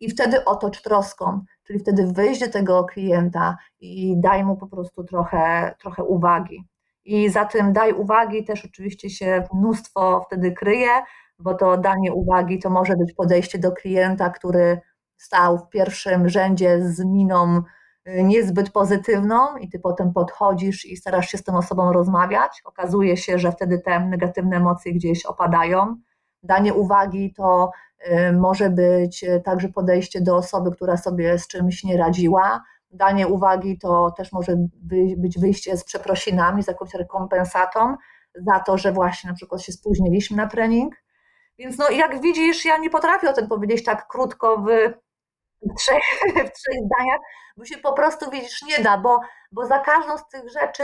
i wtedy otocz troską, czyli wtedy wyjść do tego klienta i daj mu po prostu trochę, trochę uwagi. I za tym daj uwagi też oczywiście się mnóstwo wtedy kryje, bo to danie uwagi to może być podejście do klienta, który stał w pierwszym rzędzie z miną y, niezbyt pozytywną i ty potem podchodzisz i starasz się z tą osobą rozmawiać. Okazuje się, że wtedy te negatywne emocje gdzieś opadają. Danie uwagi to może być y, także podejście do osoby, która sobie z czymś nie radziła. Danie uwagi to też może być wyjście z przeprosinami, z jakąś rekompensatą za to, że właśnie na przykład się spóźniliśmy na trening. Więc no, jak widzisz, ja nie potrafię o tym powiedzieć tak krótko w trzech, w trzech zdaniach, bo się po prostu widzisz nie da, bo, bo za każdą z tych rzeczy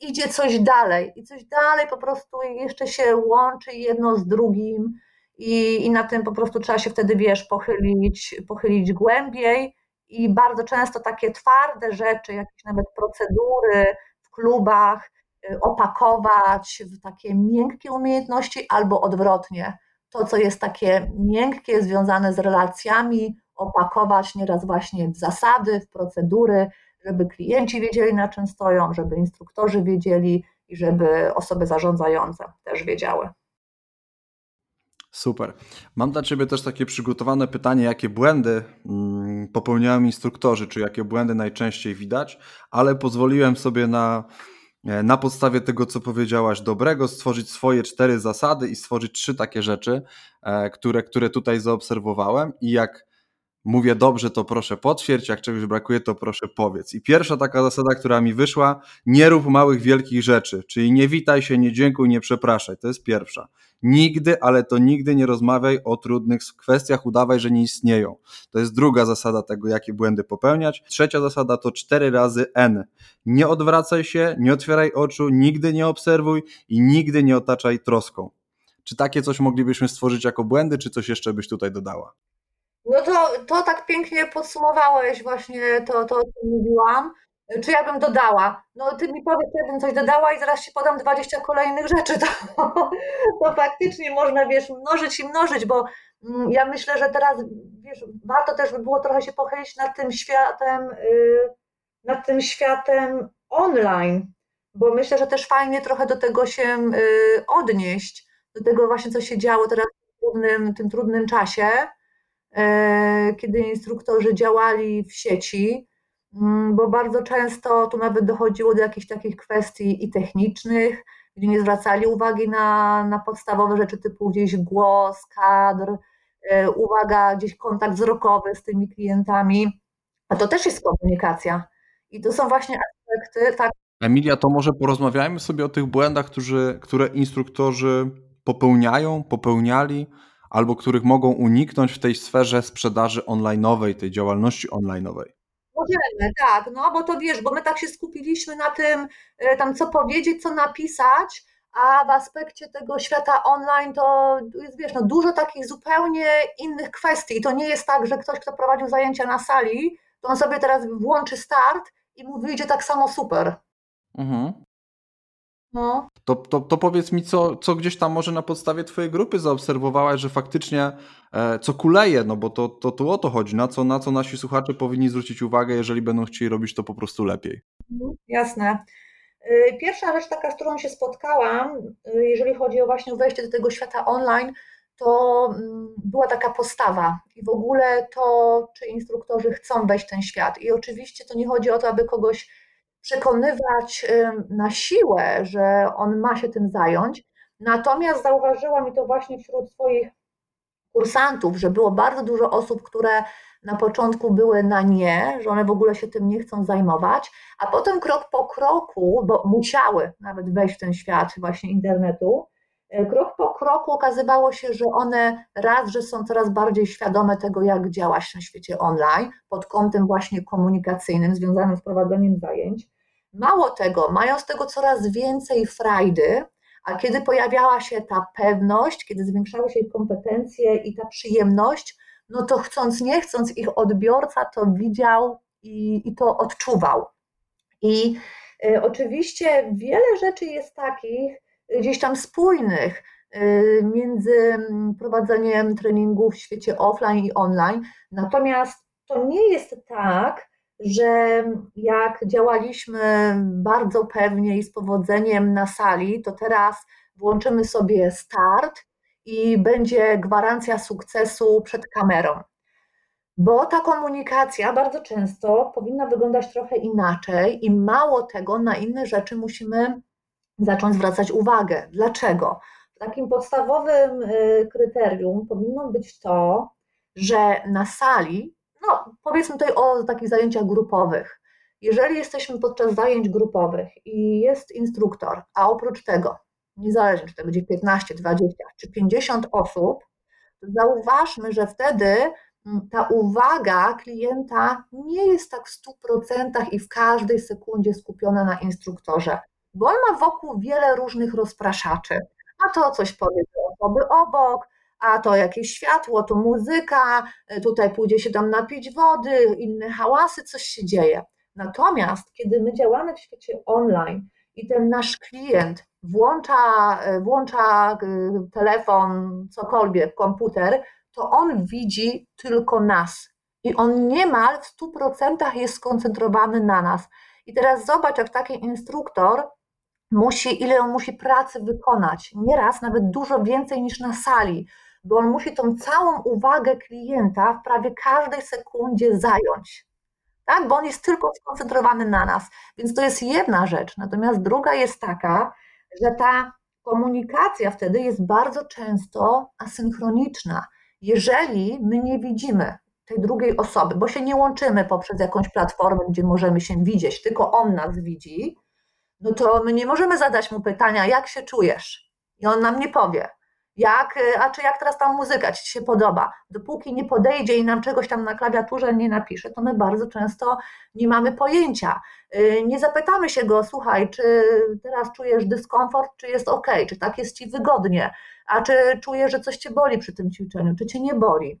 idzie coś dalej i coś dalej po prostu jeszcze się łączy jedno z drugim i, i na tym po prostu trzeba się wtedy, wiesz, pochylić, pochylić głębiej i bardzo często takie twarde rzeczy, jakieś nawet procedury w klubach y, opakować w takie miękkie umiejętności albo odwrotnie. To, co jest takie miękkie, związane z relacjami, opakować nieraz właśnie w zasady, w procedury, żeby klienci wiedzieli, na czym stoją, żeby instruktorzy wiedzieli i żeby osoby zarządzające też wiedziały. Super. Mam dla Ciebie też takie przygotowane pytanie, jakie błędy mm, popełniają instruktorzy, czy jakie błędy najczęściej widać, ale pozwoliłem sobie na, e, na podstawie tego, co powiedziałaś dobrego, stworzyć swoje cztery zasady i stworzyć trzy takie rzeczy, e, które, które tutaj zaobserwowałem i jak mówię dobrze, to proszę potwierdź, jak czegoś brakuje, to proszę powiedz. I pierwsza taka zasada, która mi wyszła, nie rób małych, wielkich rzeczy, czyli nie witaj się, nie dziękuj, nie przepraszaj, to jest pierwsza. Nigdy, ale to nigdy nie rozmawiaj o trudnych kwestiach, udawaj, że nie istnieją. To jest druga zasada tego, jakie błędy popełniać. Trzecia zasada to cztery razy N. Nie odwracaj się, nie otwieraj oczu, nigdy nie obserwuj i nigdy nie otaczaj troską. Czy takie coś moglibyśmy stworzyć jako błędy, czy coś jeszcze byś tutaj dodała? No to, to tak pięknie podsumowałeś właśnie to, to, o czym mówiłam. Czy ja bym dodała? No ty mi powiedz, ja bym coś dodała i zaraz ci podam 20 kolejnych rzeczy. To, <laughs> to faktycznie można, wiesz, mnożyć i mnożyć, bo mm, ja myślę, że teraz, wiesz, warto też by było trochę się pochylić nad tym światem, y, nad tym światem online, bo myślę, że też fajnie trochę do tego się y, odnieść, do tego właśnie, co się działo teraz w trudnym, tym trudnym czasie kiedy instruktorzy działali w sieci, mm, bo bardzo często tu nawet dochodziło do jakichś takich kwestii i technicznych, gdzie nie zwracali uwagi na, na podstawowe rzeczy typu gdzieś głos, kadr, e, uwaga, gdzieś kontakt wzrokowy z tymi klientami. A to też jest komunikacja. I to są właśnie aspekty. Tak. Emilia, to może porozmawiajmy sobie o tych błędach, którzy, które instruktorzy popełniają, popełniali albo których mogą uniknąć w tej sferze sprzedaży online'owej, tej działalności online'owej? Możemy, tak, no bo to wiesz, bo my tak się skupiliśmy na tym, e, tam co powiedzieć, co napisać, a w aspekcie tego świata online to jest, wiesz, no dużo takich zupełnie innych kwestii. To nie jest tak, że ktoś, kto prowadził zajęcia na sali, to on sobie teraz włączy start i mu wyjdzie tak samo super. Mhm. No. To, to, to powiedz mi, co, co gdzieś tam może na podstawie Twojej grupy zaobserwowałaś, że faktycznie e, co kuleje, no bo to, to tu o to chodzi, na co, na co nasi słuchacze powinni zwrócić uwagę, jeżeli będą chcieli robić to po prostu lepiej. Mhm, jasne. Y, pierwsza rzecz taka, z którą się spotkałam, y, jeżeli chodzi o właśnie wejście do tego świata online, to mm, była taka postawa i w ogóle to, czy instruktorzy chcą wejść w ten świat. I oczywiście to nie chodzi o to, aby kogoś przekonywać na siłę, że on ma się tym zająć. Natomiast zauważyłam i to właśnie wśród swoich kursantów, że było bardzo dużo osób, które na początku były na nie, że one w ogóle się tym nie chcą zajmować, a potem krok po kroku, bo musiały nawet wejść w ten świat właśnie internetu, krok po kroku okazywało się, że one raz, że są coraz bardziej świadome tego, jak działać na świecie online, pod kątem właśnie komunikacyjnym, związanym z prowadzeniem zajęć. Mało tego, mają z tego coraz więcej frajdy, a kiedy pojawiała się ta pewność, kiedy zwiększały się ich kompetencje i ta przyjemność, no to chcąc, nie chcąc, ich odbiorca to widział i, i to odczuwał. I y, oczywiście wiele rzeczy jest takich, gdzieś tam spójnych y, między mm, prowadzeniem treningów w świecie offline i online. Natomiast to nie jest tak, że jak działaliśmy bardzo pewnie i z powodzeniem na sali, to teraz włączymy sobie start i będzie gwarancja sukcesu przed kamerą. Bo ta komunikacja bardzo często powinna wyglądać trochę inaczej i mało tego, na inne rzeczy musimy zacząć zwracać uwagę. Dlaczego? Takim podstawowym y, kryterium powinno być to, że na sali, no powiedzmy tutaj o takich zajęciach grupowych, jeżeli jesteśmy podczas zajęć grupowych i jest instruktor, a oprócz tego niezależnie czy to będzie 15, 20 czy 50 osób, zauważmy, że wtedy mm, ta uwaga klienta nie jest tak w 100% i w każdej sekundzie skupiona na instruktorze, bo on ma wokół wiele różnych rozpraszaczy. A to coś powie osoby obok, a to jakieś światło, to muzyka, tutaj pójdzie się tam napić wody, inne hałasy, coś się dzieje. Natomiast kiedy my działamy w świecie online i ten nasz klient włącza, włącza y, telefon, cokolwiek, komputer, to on widzi tylko nas. I on niemal w 100% jest skoncentrowany na nas. I teraz zobacz, jak taki instruktor musi, ile on musi pracy wykonać. Nieraz nawet dużo więcej niż na sali, bo on musi tą całą uwagę klienta w prawie każdej sekundzie zająć tak? bo on jest tylko skoncentrowany na nas. Więc to jest jedna rzecz. Natomiast druga jest taka, że ta komunikacja wtedy jest bardzo często asynchroniczna. Jeżeli my nie widzimy tej drugiej osoby, bo się nie łączymy poprzez jakąś platformę, gdzie możemy się widzieć, tylko on nas widzi, no to my nie możemy zadać mu pytania, jak się czujesz? I on nam nie powie jak, y, a czy jak teraz ta muzyka ci się podoba. Dopóki nie podejdzie i nam czegoś tam na klawiaturze nie napisze, to my bardzo często nie mamy pojęcia. Y, nie zapytamy się go, słuchaj, czy teraz czujesz dyskomfort, czy jest ok, czy tak jest ci wygodnie, a czy czujesz, że coś cię boli przy tym ćwiczeniu, czy cię nie boli.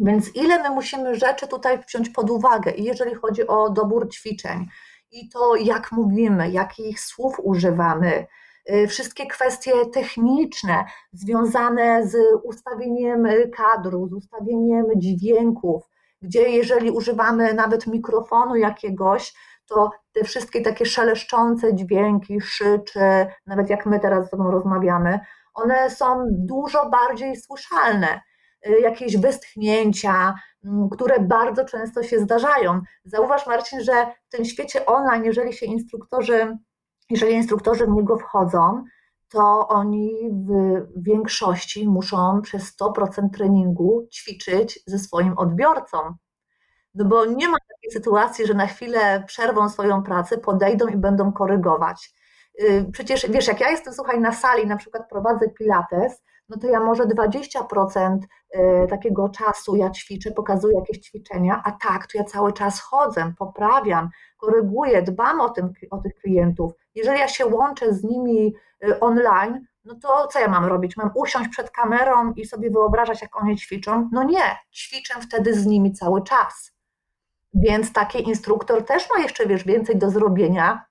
Więc ile my musimy rzeczy tutaj wziąć pod uwagę, jeżeli chodzi o dobór ćwiczeń, i to jak mówimy, jakich słów używamy, Y, wszystkie kwestie techniczne związane z ustawieniem kadru, z ustawieniem dźwięków, gdzie jeżeli używamy nawet mikrofonu jakiegoś, to te wszystkie takie szeleszczące dźwięki, szyczy, nawet jak my teraz z tobą rozmawiamy, one są dużo bardziej słyszalne. Y, jakieś westchnięcia, mm, które bardzo często się zdarzają. Zauważ, Marcin, że w tym świecie online, jeżeli się instruktorzy jeżeli instruktorzy w niego wchodzą, to oni w większości muszą przez 100% treningu ćwiczyć ze swoim odbiorcą. No bo nie ma takiej sytuacji, że na chwilę przerwą swoją pracę, podejdą i będą korygować. Y, przecież wiesz, jak ja jestem, słuchaj, na sali, na przykład prowadzę pilates, no to ja może 20% y, takiego czasu ja ćwiczę, pokazuję jakieś ćwiczenia, a tak, to ja cały czas chodzę, poprawiam, koryguję, dbam o, tym, o tych klientów. Jeżeli ja się łączę z nimi y, online, no to co ja mam robić? Mam usiąść przed kamerą i sobie wyobrażać, jak oni ćwiczą? No nie, ćwiczę wtedy z nimi cały czas. Więc taki instruktor też ma jeszcze wiesz, więcej do zrobienia,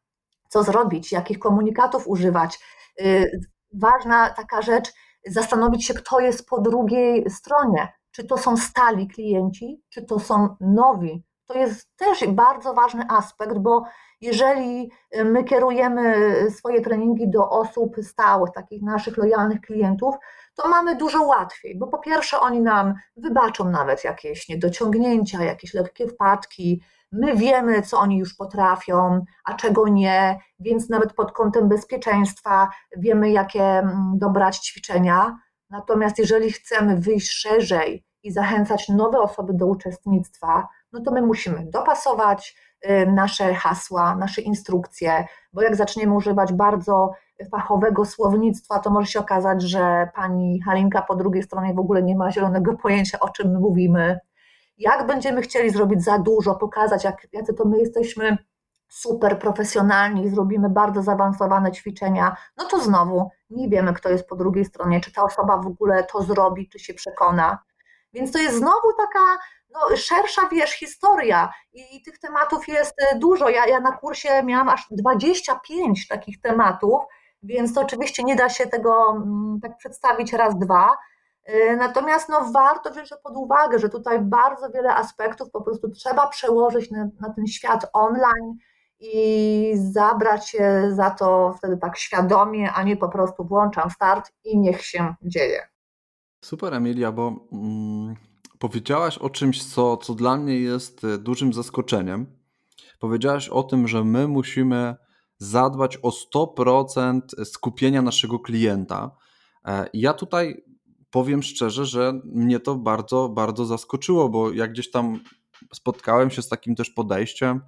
co zrobić, jakich komunikatów używać. Y, ważna taka rzecz, zastanowić się, kto jest po drugiej stronie. Czy to są stali klienci, czy to są nowi. To jest też bardzo ważny aspekt, bo jeżeli my kierujemy swoje treningi do osób stałych, takich naszych lojalnych klientów, to mamy dużo łatwiej, bo po pierwsze oni nam wybaczą nawet jakieś niedociągnięcia, jakieś lekkie wpadki, My wiemy, co oni już potrafią, a czego nie, więc nawet pod kątem bezpieczeństwa wiemy, jakie mm, dobrać ćwiczenia. Natomiast jeżeli chcemy wyjść szerzej i zachęcać nowe osoby do uczestnictwa, no to my musimy dopasować y, nasze hasła, nasze instrukcje, bo jak zaczniemy używać bardzo fachowego słownictwa, to może się okazać, że pani Halinka po drugiej stronie w ogóle nie ma zielonego pojęcia, o czym my mówimy. Jak będziemy chcieli zrobić za dużo, pokazać, jak, jacy to my jesteśmy super profesjonalni, zrobimy bardzo zaawansowane ćwiczenia, no to znowu nie wiemy, kto jest po drugiej stronie, czy ta osoba w ogóle to zrobi, czy się przekona. Więc to jest znowu taka no, szersza, wiesz, historia i, i tych tematów jest e, dużo. Ja, ja na kursie miałam aż 25 takich tematów, więc to oczywiście nie da się tego mm, tak przedstawić raz, dwa. E, natomiast no, warto wziąć pod uwagę, że tutaj bardzo wiele aspektów po prostu trzeba przełożyć na, na ten świat online i zabrać się za to wtedy tak świadomie, a nie po prostu włączam start i niech się dzieje. Super, Emilia, bo mm, powiedziałaś o czymś, co, co dla mnie jest e, dużym zaskoczeniem. Powiedziałaś o tym, że my musimy zadbać o 100% skupienia naszego klienta. E, ja tutaj powiem szczerze, że mnie to bardzo, bardzo zaskoczyło, bo jak gdzieś tam spotkałem się z takim też podejściem,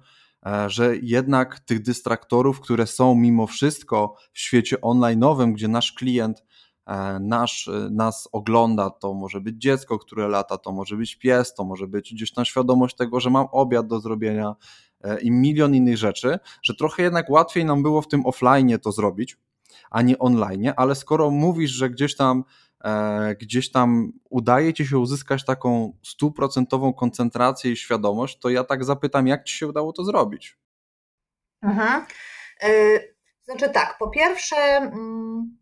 e, że jednak tych dystraktorów, które są mimo wszystko w świecie online'owym, gdzie nasz klient E, nasz, e, nas ogląda, to może być dziecko, które lata, to może być pies, to może być gdzieś tam świadomość tego, że mam obiad do zrobienia i milion innych rzeczy, że trochę jednak łatwiej nam było w tym offline to zrobić, a nie online, ale skoro mówisz, że gdzieś tam gdzieś tam udaje ci się uzyskać taką stuprocentową koncentrację i świadomość, to ja tak zapytam, jak ci się udało to zrobić? Mhm. Znaczy tak, po pierwsze, mm,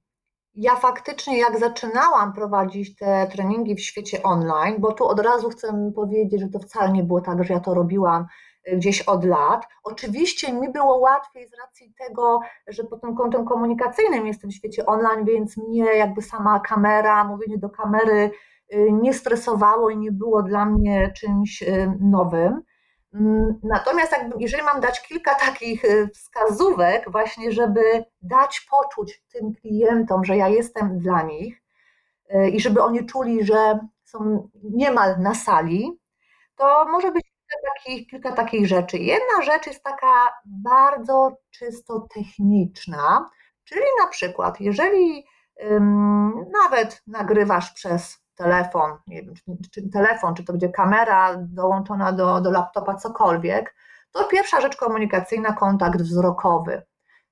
ja faktycznie, jak zaczynałam prowadzić te treningi w świecie online, bo tu od razu chcę powiedzieć, że to wcale nie było tak, że ja to robiłam gdzieś od lat. Oczywiście mi było łatwiej z racji tego, że pod tym kątem komunikacyjnym jestem w świecie online, więc mnie jakby sama kamera, mówienie do kamery y, nie stresowało i nie było dla mnie czymś y, nowym. Mm, natomiast jakby, jeżeli mam dać kilka takich y, wskazówek, właśnie, żeby dać poczuć tym klientom, że ja jestem dla nich i żeby oni czuli, że są niemal na sali, to może być kilka takich, kilka takich rzeczy. Jedna rzecz jest taka bardzo czysto techniczna, czyli na przykład, jeżeli nawet nagrywasz przez telefon, nie wiem, czy, czy, telefon, czy to będzie kamera dołączona do, do laptopa, cokolwiek, to pierwsza rzecz komunikacyjna, kontakt wzrokowy.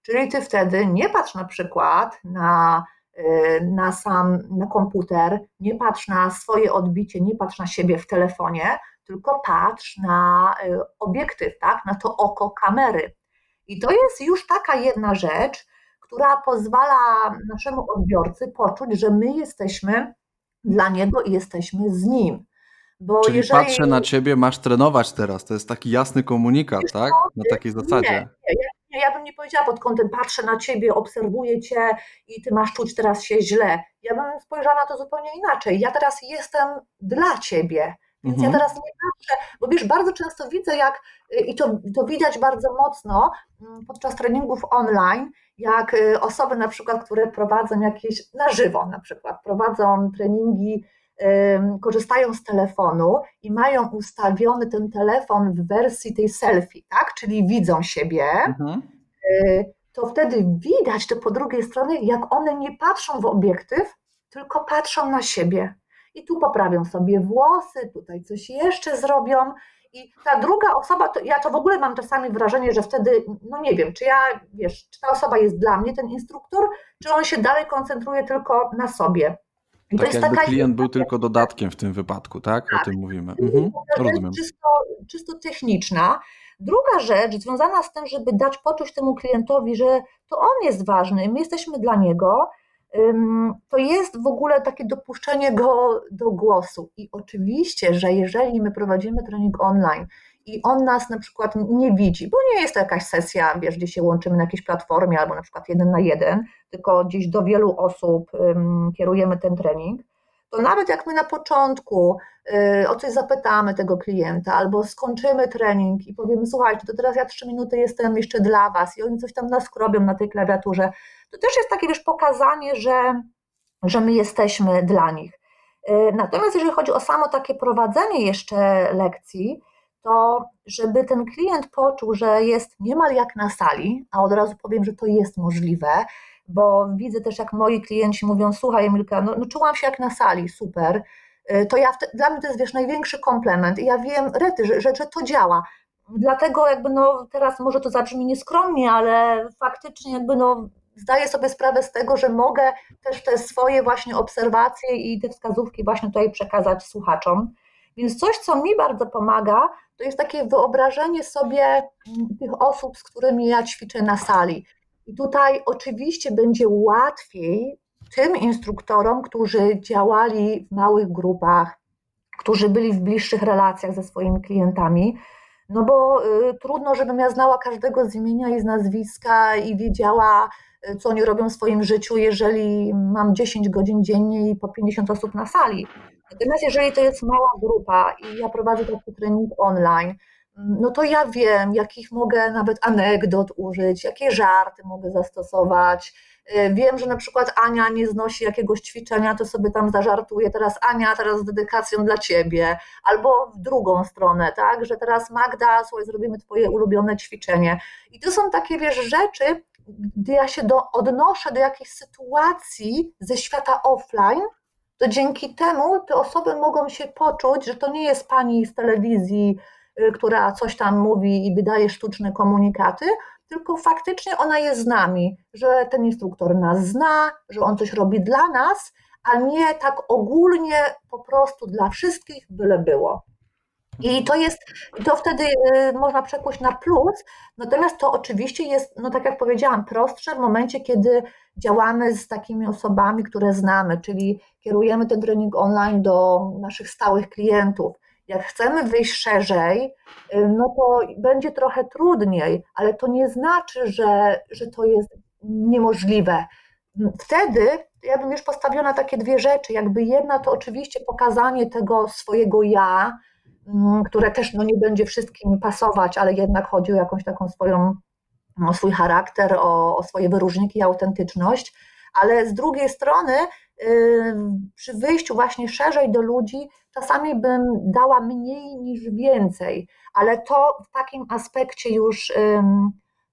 Czyli ty wtedy nie patrz na przykład na, y, na sam na komputer, nie patrz na swoje odbicie, nie patrz na siebie w telefonie, tylko patrz na y, obiektyw, tak? na to oko kamery. I to jest już taka jedna rzecz, która pozwala naszemu odbiorcy poczuć, że my jesteśmy dla niego i jesteśmy z nim. Bo Czyli jeżeli... patrzę na ciebie, masz trenować teraz. To jest taki jasny komunikat, Wiesz tak? Na takiej zasadzie. Nie, nie, nie, ja bym nie powiedziała pod kątem patrzę na ciebie, obserwuję cię i ty masz czuć teraz się źle. Ja bym spojrzała na to zupełnie inaczej. Ja teraz jestem dla ciebie. Więc mhm. ja teraz nie patrzę, bo wiesz, bardzo często widzę, jak i to, to widać bardzo mocno mm, podczas treningów online, jak y, osoby na przykład, które prowadzą jakieś na żywo, na przykład prowadzą treningi, korzystają z telefonu i mają ustawiony ten telefon w wersji tej selfie, tak? Czyli widzą siebie. Mhm. Y, to wtedy widać to po drugiej stronie, jak one nie patrzą w obiektyw, tylko patrzą na siebie. I tu poprawią sobie włosy, tutaj coś jeszcze zrobią. I ta druga osoba, to ja to w ogóle mam czasami wrażenie, że wtedy, no nie wiem, czy ja, wiesz, czy ta osoba jest dla mnie, ten instruktor, czy on się dalej koncentruje tylko na sobie. I tak to jakby taka klient był tylko dodatkiem w tym wypadku, tak? tak. O tym mówimy. Mhm. Rozumiem. Czysto, czysto techniczna. Druga rzecz związana z tym, żeby dać poczuć temu klientowi, że to on jest ważny, my jesteśmy dla niego, to jest w ogóle takie dopuszczenie go do głosu. I oczywiście, że jeżeli my prowadzimy trening online i on nas na przykład nie widzi, bo nie jest to jakaś sesja, wiesz, gdzie się łączymy na jakiejś platformie albo na przykład jeden na jeden, tylko gdzieś do wielu osób kierujemy ten trening, to nawet jak my na początku y, o coś zapytamy tego klienta, albo skończymy trening i powiemy, słuchajcie, to teraz ja trzy minuty jestem jeszcze dla Was i oni coś tam naskrobią na tej klawiaturze, to też jest takie, wiesz, pokazanie, że, że my jesteśmy dla nich. Y, natomiast jeżeli chodzi o samo takie prowadzenie jeszcze lekcji, to żeby ten klient poczuł, że jest niemal jak na sali, a od razu powiem, że to jest możliwe, bo widzę też, jak moi klienci mówią: Słuchaj, Emilka, no, no czułam się jak na sali, super. Y, to ja, dla mnie to jest wiesz, największy komplement i ja wiem, rety, że, że, że to działa. Dlatego jakby no teraz może to zabrzmi nieskromnie, ale faktycznie jakby no zdaję sobie sprawę z tego, że mogę też te swoje właśnie obserwacje i te wskazówki właśnie tutaj przekazać słuchaczom. Więc coś, co mi bardzo pomaga, to jest takie wyobrażenie sobie mm, tych osób, z którymi ja ćwiczę na sali. I tutaj oczywiście będzie łatwiej tym instruktorom, którzy działali w małych grupach, którzy byli w bliższych relacjach ze swoimi klientami, no bo y, trudno, żebym ja znała każdego z imienia i z nazwiska i wiedziała, y, co oni robią w swoim życiu, jeżeli mam 10 godzin dziennie i po 50 osób na sali. Natomiast jeżeli to jest mała grupa i ja prowadzę taki trening online, no to ja wiem, jakich mogę nawet anegdot użyć, jakie żarty mogę zastosować. Y, wiem, że na przykład Ania nie znosi jakiegoś ćwiczenia, to sobie tam zażartuję. Teraz Ania, teraz z dedykacją dla ciebie, albo w drugą stronę, tak, że teraz Magda, słuchaj, zrobimy twoje ulubione ćwiczenie. I to są takie, wiesz, rzeczy, gdy ja się do, odnoszę do jakichś sytuacji ze świata offline, to dzięki temu te osoby mogą się poczuć, że to nie jest pani z telewizji, która coś tam mówi i wydaje sztuczne komunikaty, tylko faktycznie ona jest z nami, że ten instruktor nas zna, że on coś robi dla nas, a nie tak ogólnie po prostu dla wszystkich byle było. I to jest, to wtedy y, można przekuć na plus, natomiast to oczywiście jest, no tak jak powiedziałam, prostsze w momencie, kiedy działamy z takimi osobami, które znamy, czyli kierujemy ten trening online do naszych stałych klientów. Jak chcemy wyjść szerzej, y, no to będzie trochę trudniej, ale to nie znaczy, że, że to jest niemożliwe. Wtedy ja bym już postawiła na takie dwie rzeczy. Jakby jedna to oczywiście pokazanie tego swojego ja, Mm, które też no, nie będzie wszystkim pasować, ale jednak chodzi o jakąś taką swoją, o swój charakter, o, o swoje wyróżniki i autentyczność. Ale z drugiej strony, yy, przy wyjściu właśnie szerzej do ludzi, czasami bym dała mniej niż więcej, ale to w takim aspekcie już yy,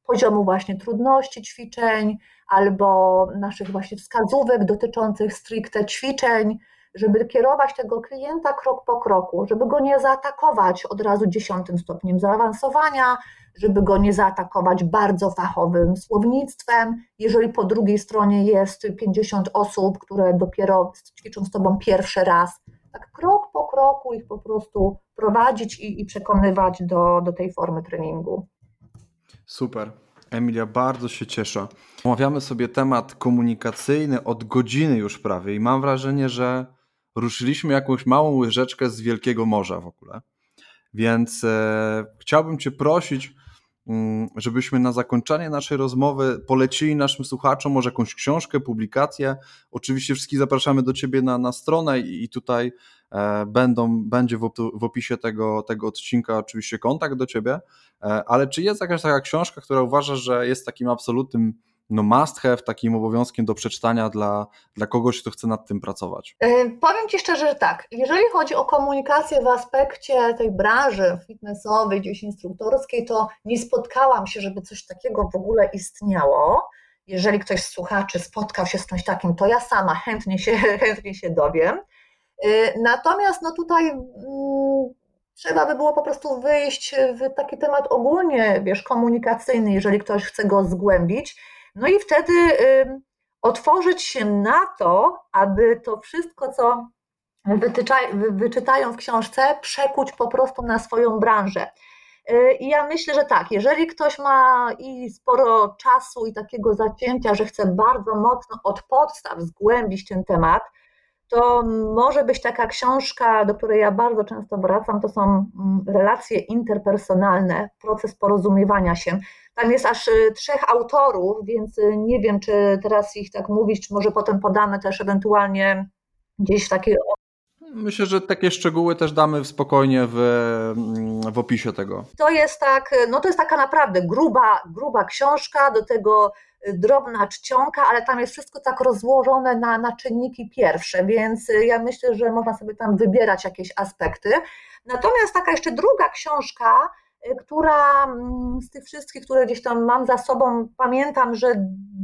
poziomu właśnie trudności ćwiczeń albo naszych właśnie wskazówek dotyczących stricte ćwiczeń, żeby kierować tego klienta krok po kroku, żeby go nie zaatakować od razu dziesiątym stopniem zaawansowania, żeby go nie zaatakować bardzo fachowym słownictwem. Jeżeli po drugiej stronie jest 50 osób, które dopiero ćwiczą z Tobą pierwszy raz, tak krok po kroku ich po prostu prowadzić i, i przekonywać do, do tej formy treningu. Super. Emilia, bardzo się cieszę. Omawiamy sobie temat komunikacyjny od godziny już prawie i mam wrażenie, że ruszyliśmy jakąś małą łyżeczkę z Wielkiego Morza w ogóle. Więc e, chciałbym Cię prosić, żebyśmy na zakończenie naszej rozmowy polecili naszym słuchaczom może jakąś książkę, publikację. Oczywiście wszystkich zapraszamy do Ciebie na, na stronę i, tutaj e, będą, będzie w, w opisie tego, tego odcinka oczywiście kontakt do Ciebie, e, ale czy jest jakaś taka książka, która uważasz, że jest takim absolutnym no must have, takim obowiązkiem do przeczytania dla, dla kogoś, kto chce nad tym pracować? E, powiem Ci szczerze, że tak. Jeżeli chodzi o komunikację w aspekcie tej branży fitnessowej, gdzieś instruktorskiej, to nie spotkałam się, żeby coś takiego w ogóle istniało. Jeżeli ktoś z słuchaczy spotkał się z czymś takim, to ja sama chętnie się, <laughs> chętnie się dowiem. E, natomiast no tutaj mm, trzeba by było po prostu wyjść w taki temat ogólnie, wiesz, komunikacyjny, jeżeli ktoś chce go zgłębić no i wtedy otworzyć się na to, aby to wszystko, co wyczytają w książce, przekuć po prostu na swoją branżę. Y, I ja myślę, że tak, jeżeli ktoś ma i sporo czasu i takiego zacięcia, że chce bardzo mocno od podstaw zgłębić ten temat, to może być taka książka, do której ja bardzo często wracam, to są mm, relacje interpersonalne, proces porozumiewania się. Tam jest aż y, trzech autorów, więc y, nie wiem, czy teraz ich tak mówić, czy może potem podamy też ewentualnie gdzieś takie Myślę, że takie szczegóły też damy spokojnie w, w opisie tego. To jest tak, no to jest taka naprawdę gruba, gruba książka, do tego drobna czcionka, ale tam jest wszystko tak rozłożone na, na czynniki pierwsze, więc ja myślę, że można sobie tam wybierać jakieś aspekty. Natomiast taka jeszcze druga książka, która mm, z tych wszystkich, które gdzieś tam mam za sobą, pamiętam, że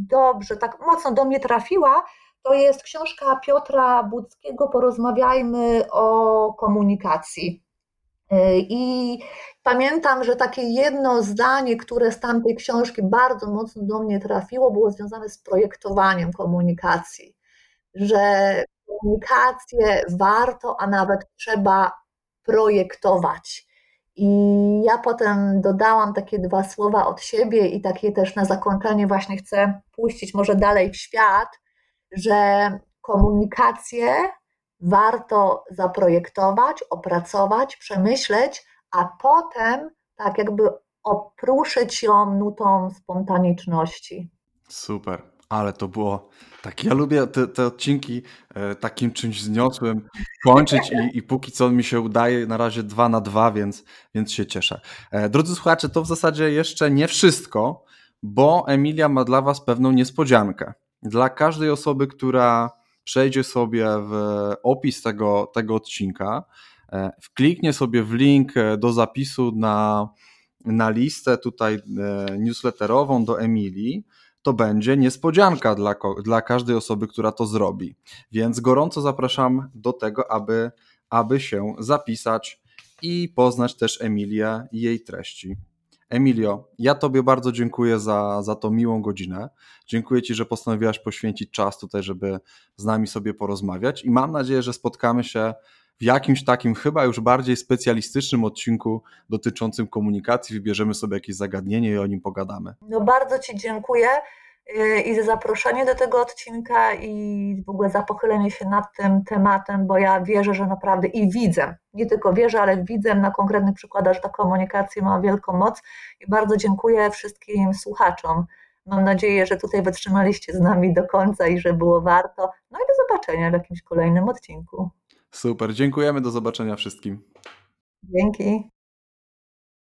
dobrze, tak mocno do mnie trafiła, to jest książka Piotra Budzkiego Porozmawiajmy o komunikacji. I pamiętam, że takie jedno zdanie, które z tamtej książki bardzo mocno do mnie trafiło, było związane z projektowaniem komunikacji. Że komunikację warto, a nawet trzeba projektować. I ja potem dodałam takie dwa słowa od siebie i takie też na zakończenie właśnie chcę puścić może dalej w świat, że komunikację warto zaprojektować, opracować, przemyśleć, a potem tak jakby opruszyć ją nutą spontaniczności. Super, ale to było tak. Ja lubię te, te odcinki e, takim czymś zniosłym kończyć i, i póki co mi się udaje na razie dwa na dwa, więc, więc się cieszę. E, drodzy słuchacze, to w zasadzie jeszcze nie wszystko, bo Emilia ma dla Was pewną niespodziankę. Dla każdej osoby, która przejdzie sobie w opis tego, tego odcinka, e, wkliknie sobie w link e, do zapisu na, na listę tutaj e, newsletterową do Emilii, to będzie niespodzianka dla, dla każdej osoby, która to zrobi. Więc gorąco zapraszam do tego, aby, aby się zapisać i poznać też Emilię i jej treści. Emilio, ja Tobie bardzo dziękuję za, za tą miłą godzinę. Dziękuję Ci, że postanowiłaś poświęcić czas tutaj, żeby z nami sobie porozmawiać i mam nadzieję, że spotkamy się w jakimś takim chyba już bardziej specjalistycznym odcinku dotyczącym komunikacji. Wybierzemy sobie jakieś zagadnienie i o nim pogadamy. No bardzo Ci dziękuję. Y, i za zaproszenie do tego odcinka i w ogóle za pochylenie się nad tym tematem, bo ja wierzę, że naprawdę i widzę, nie tylko wierzę, ale widzę na konkretnych przykładach, że ta komunikacja ma wielką moc i bardzo dziękuję wszystkim słuchaczom. Mam nadzieję, że tutaj wytrzymaliście z nami do końca i że było warto. No i do zobaczenia w jakimś kolejnym odcinku. Super, dziękujemy, do zobaczenia wszystkim. Dzięki.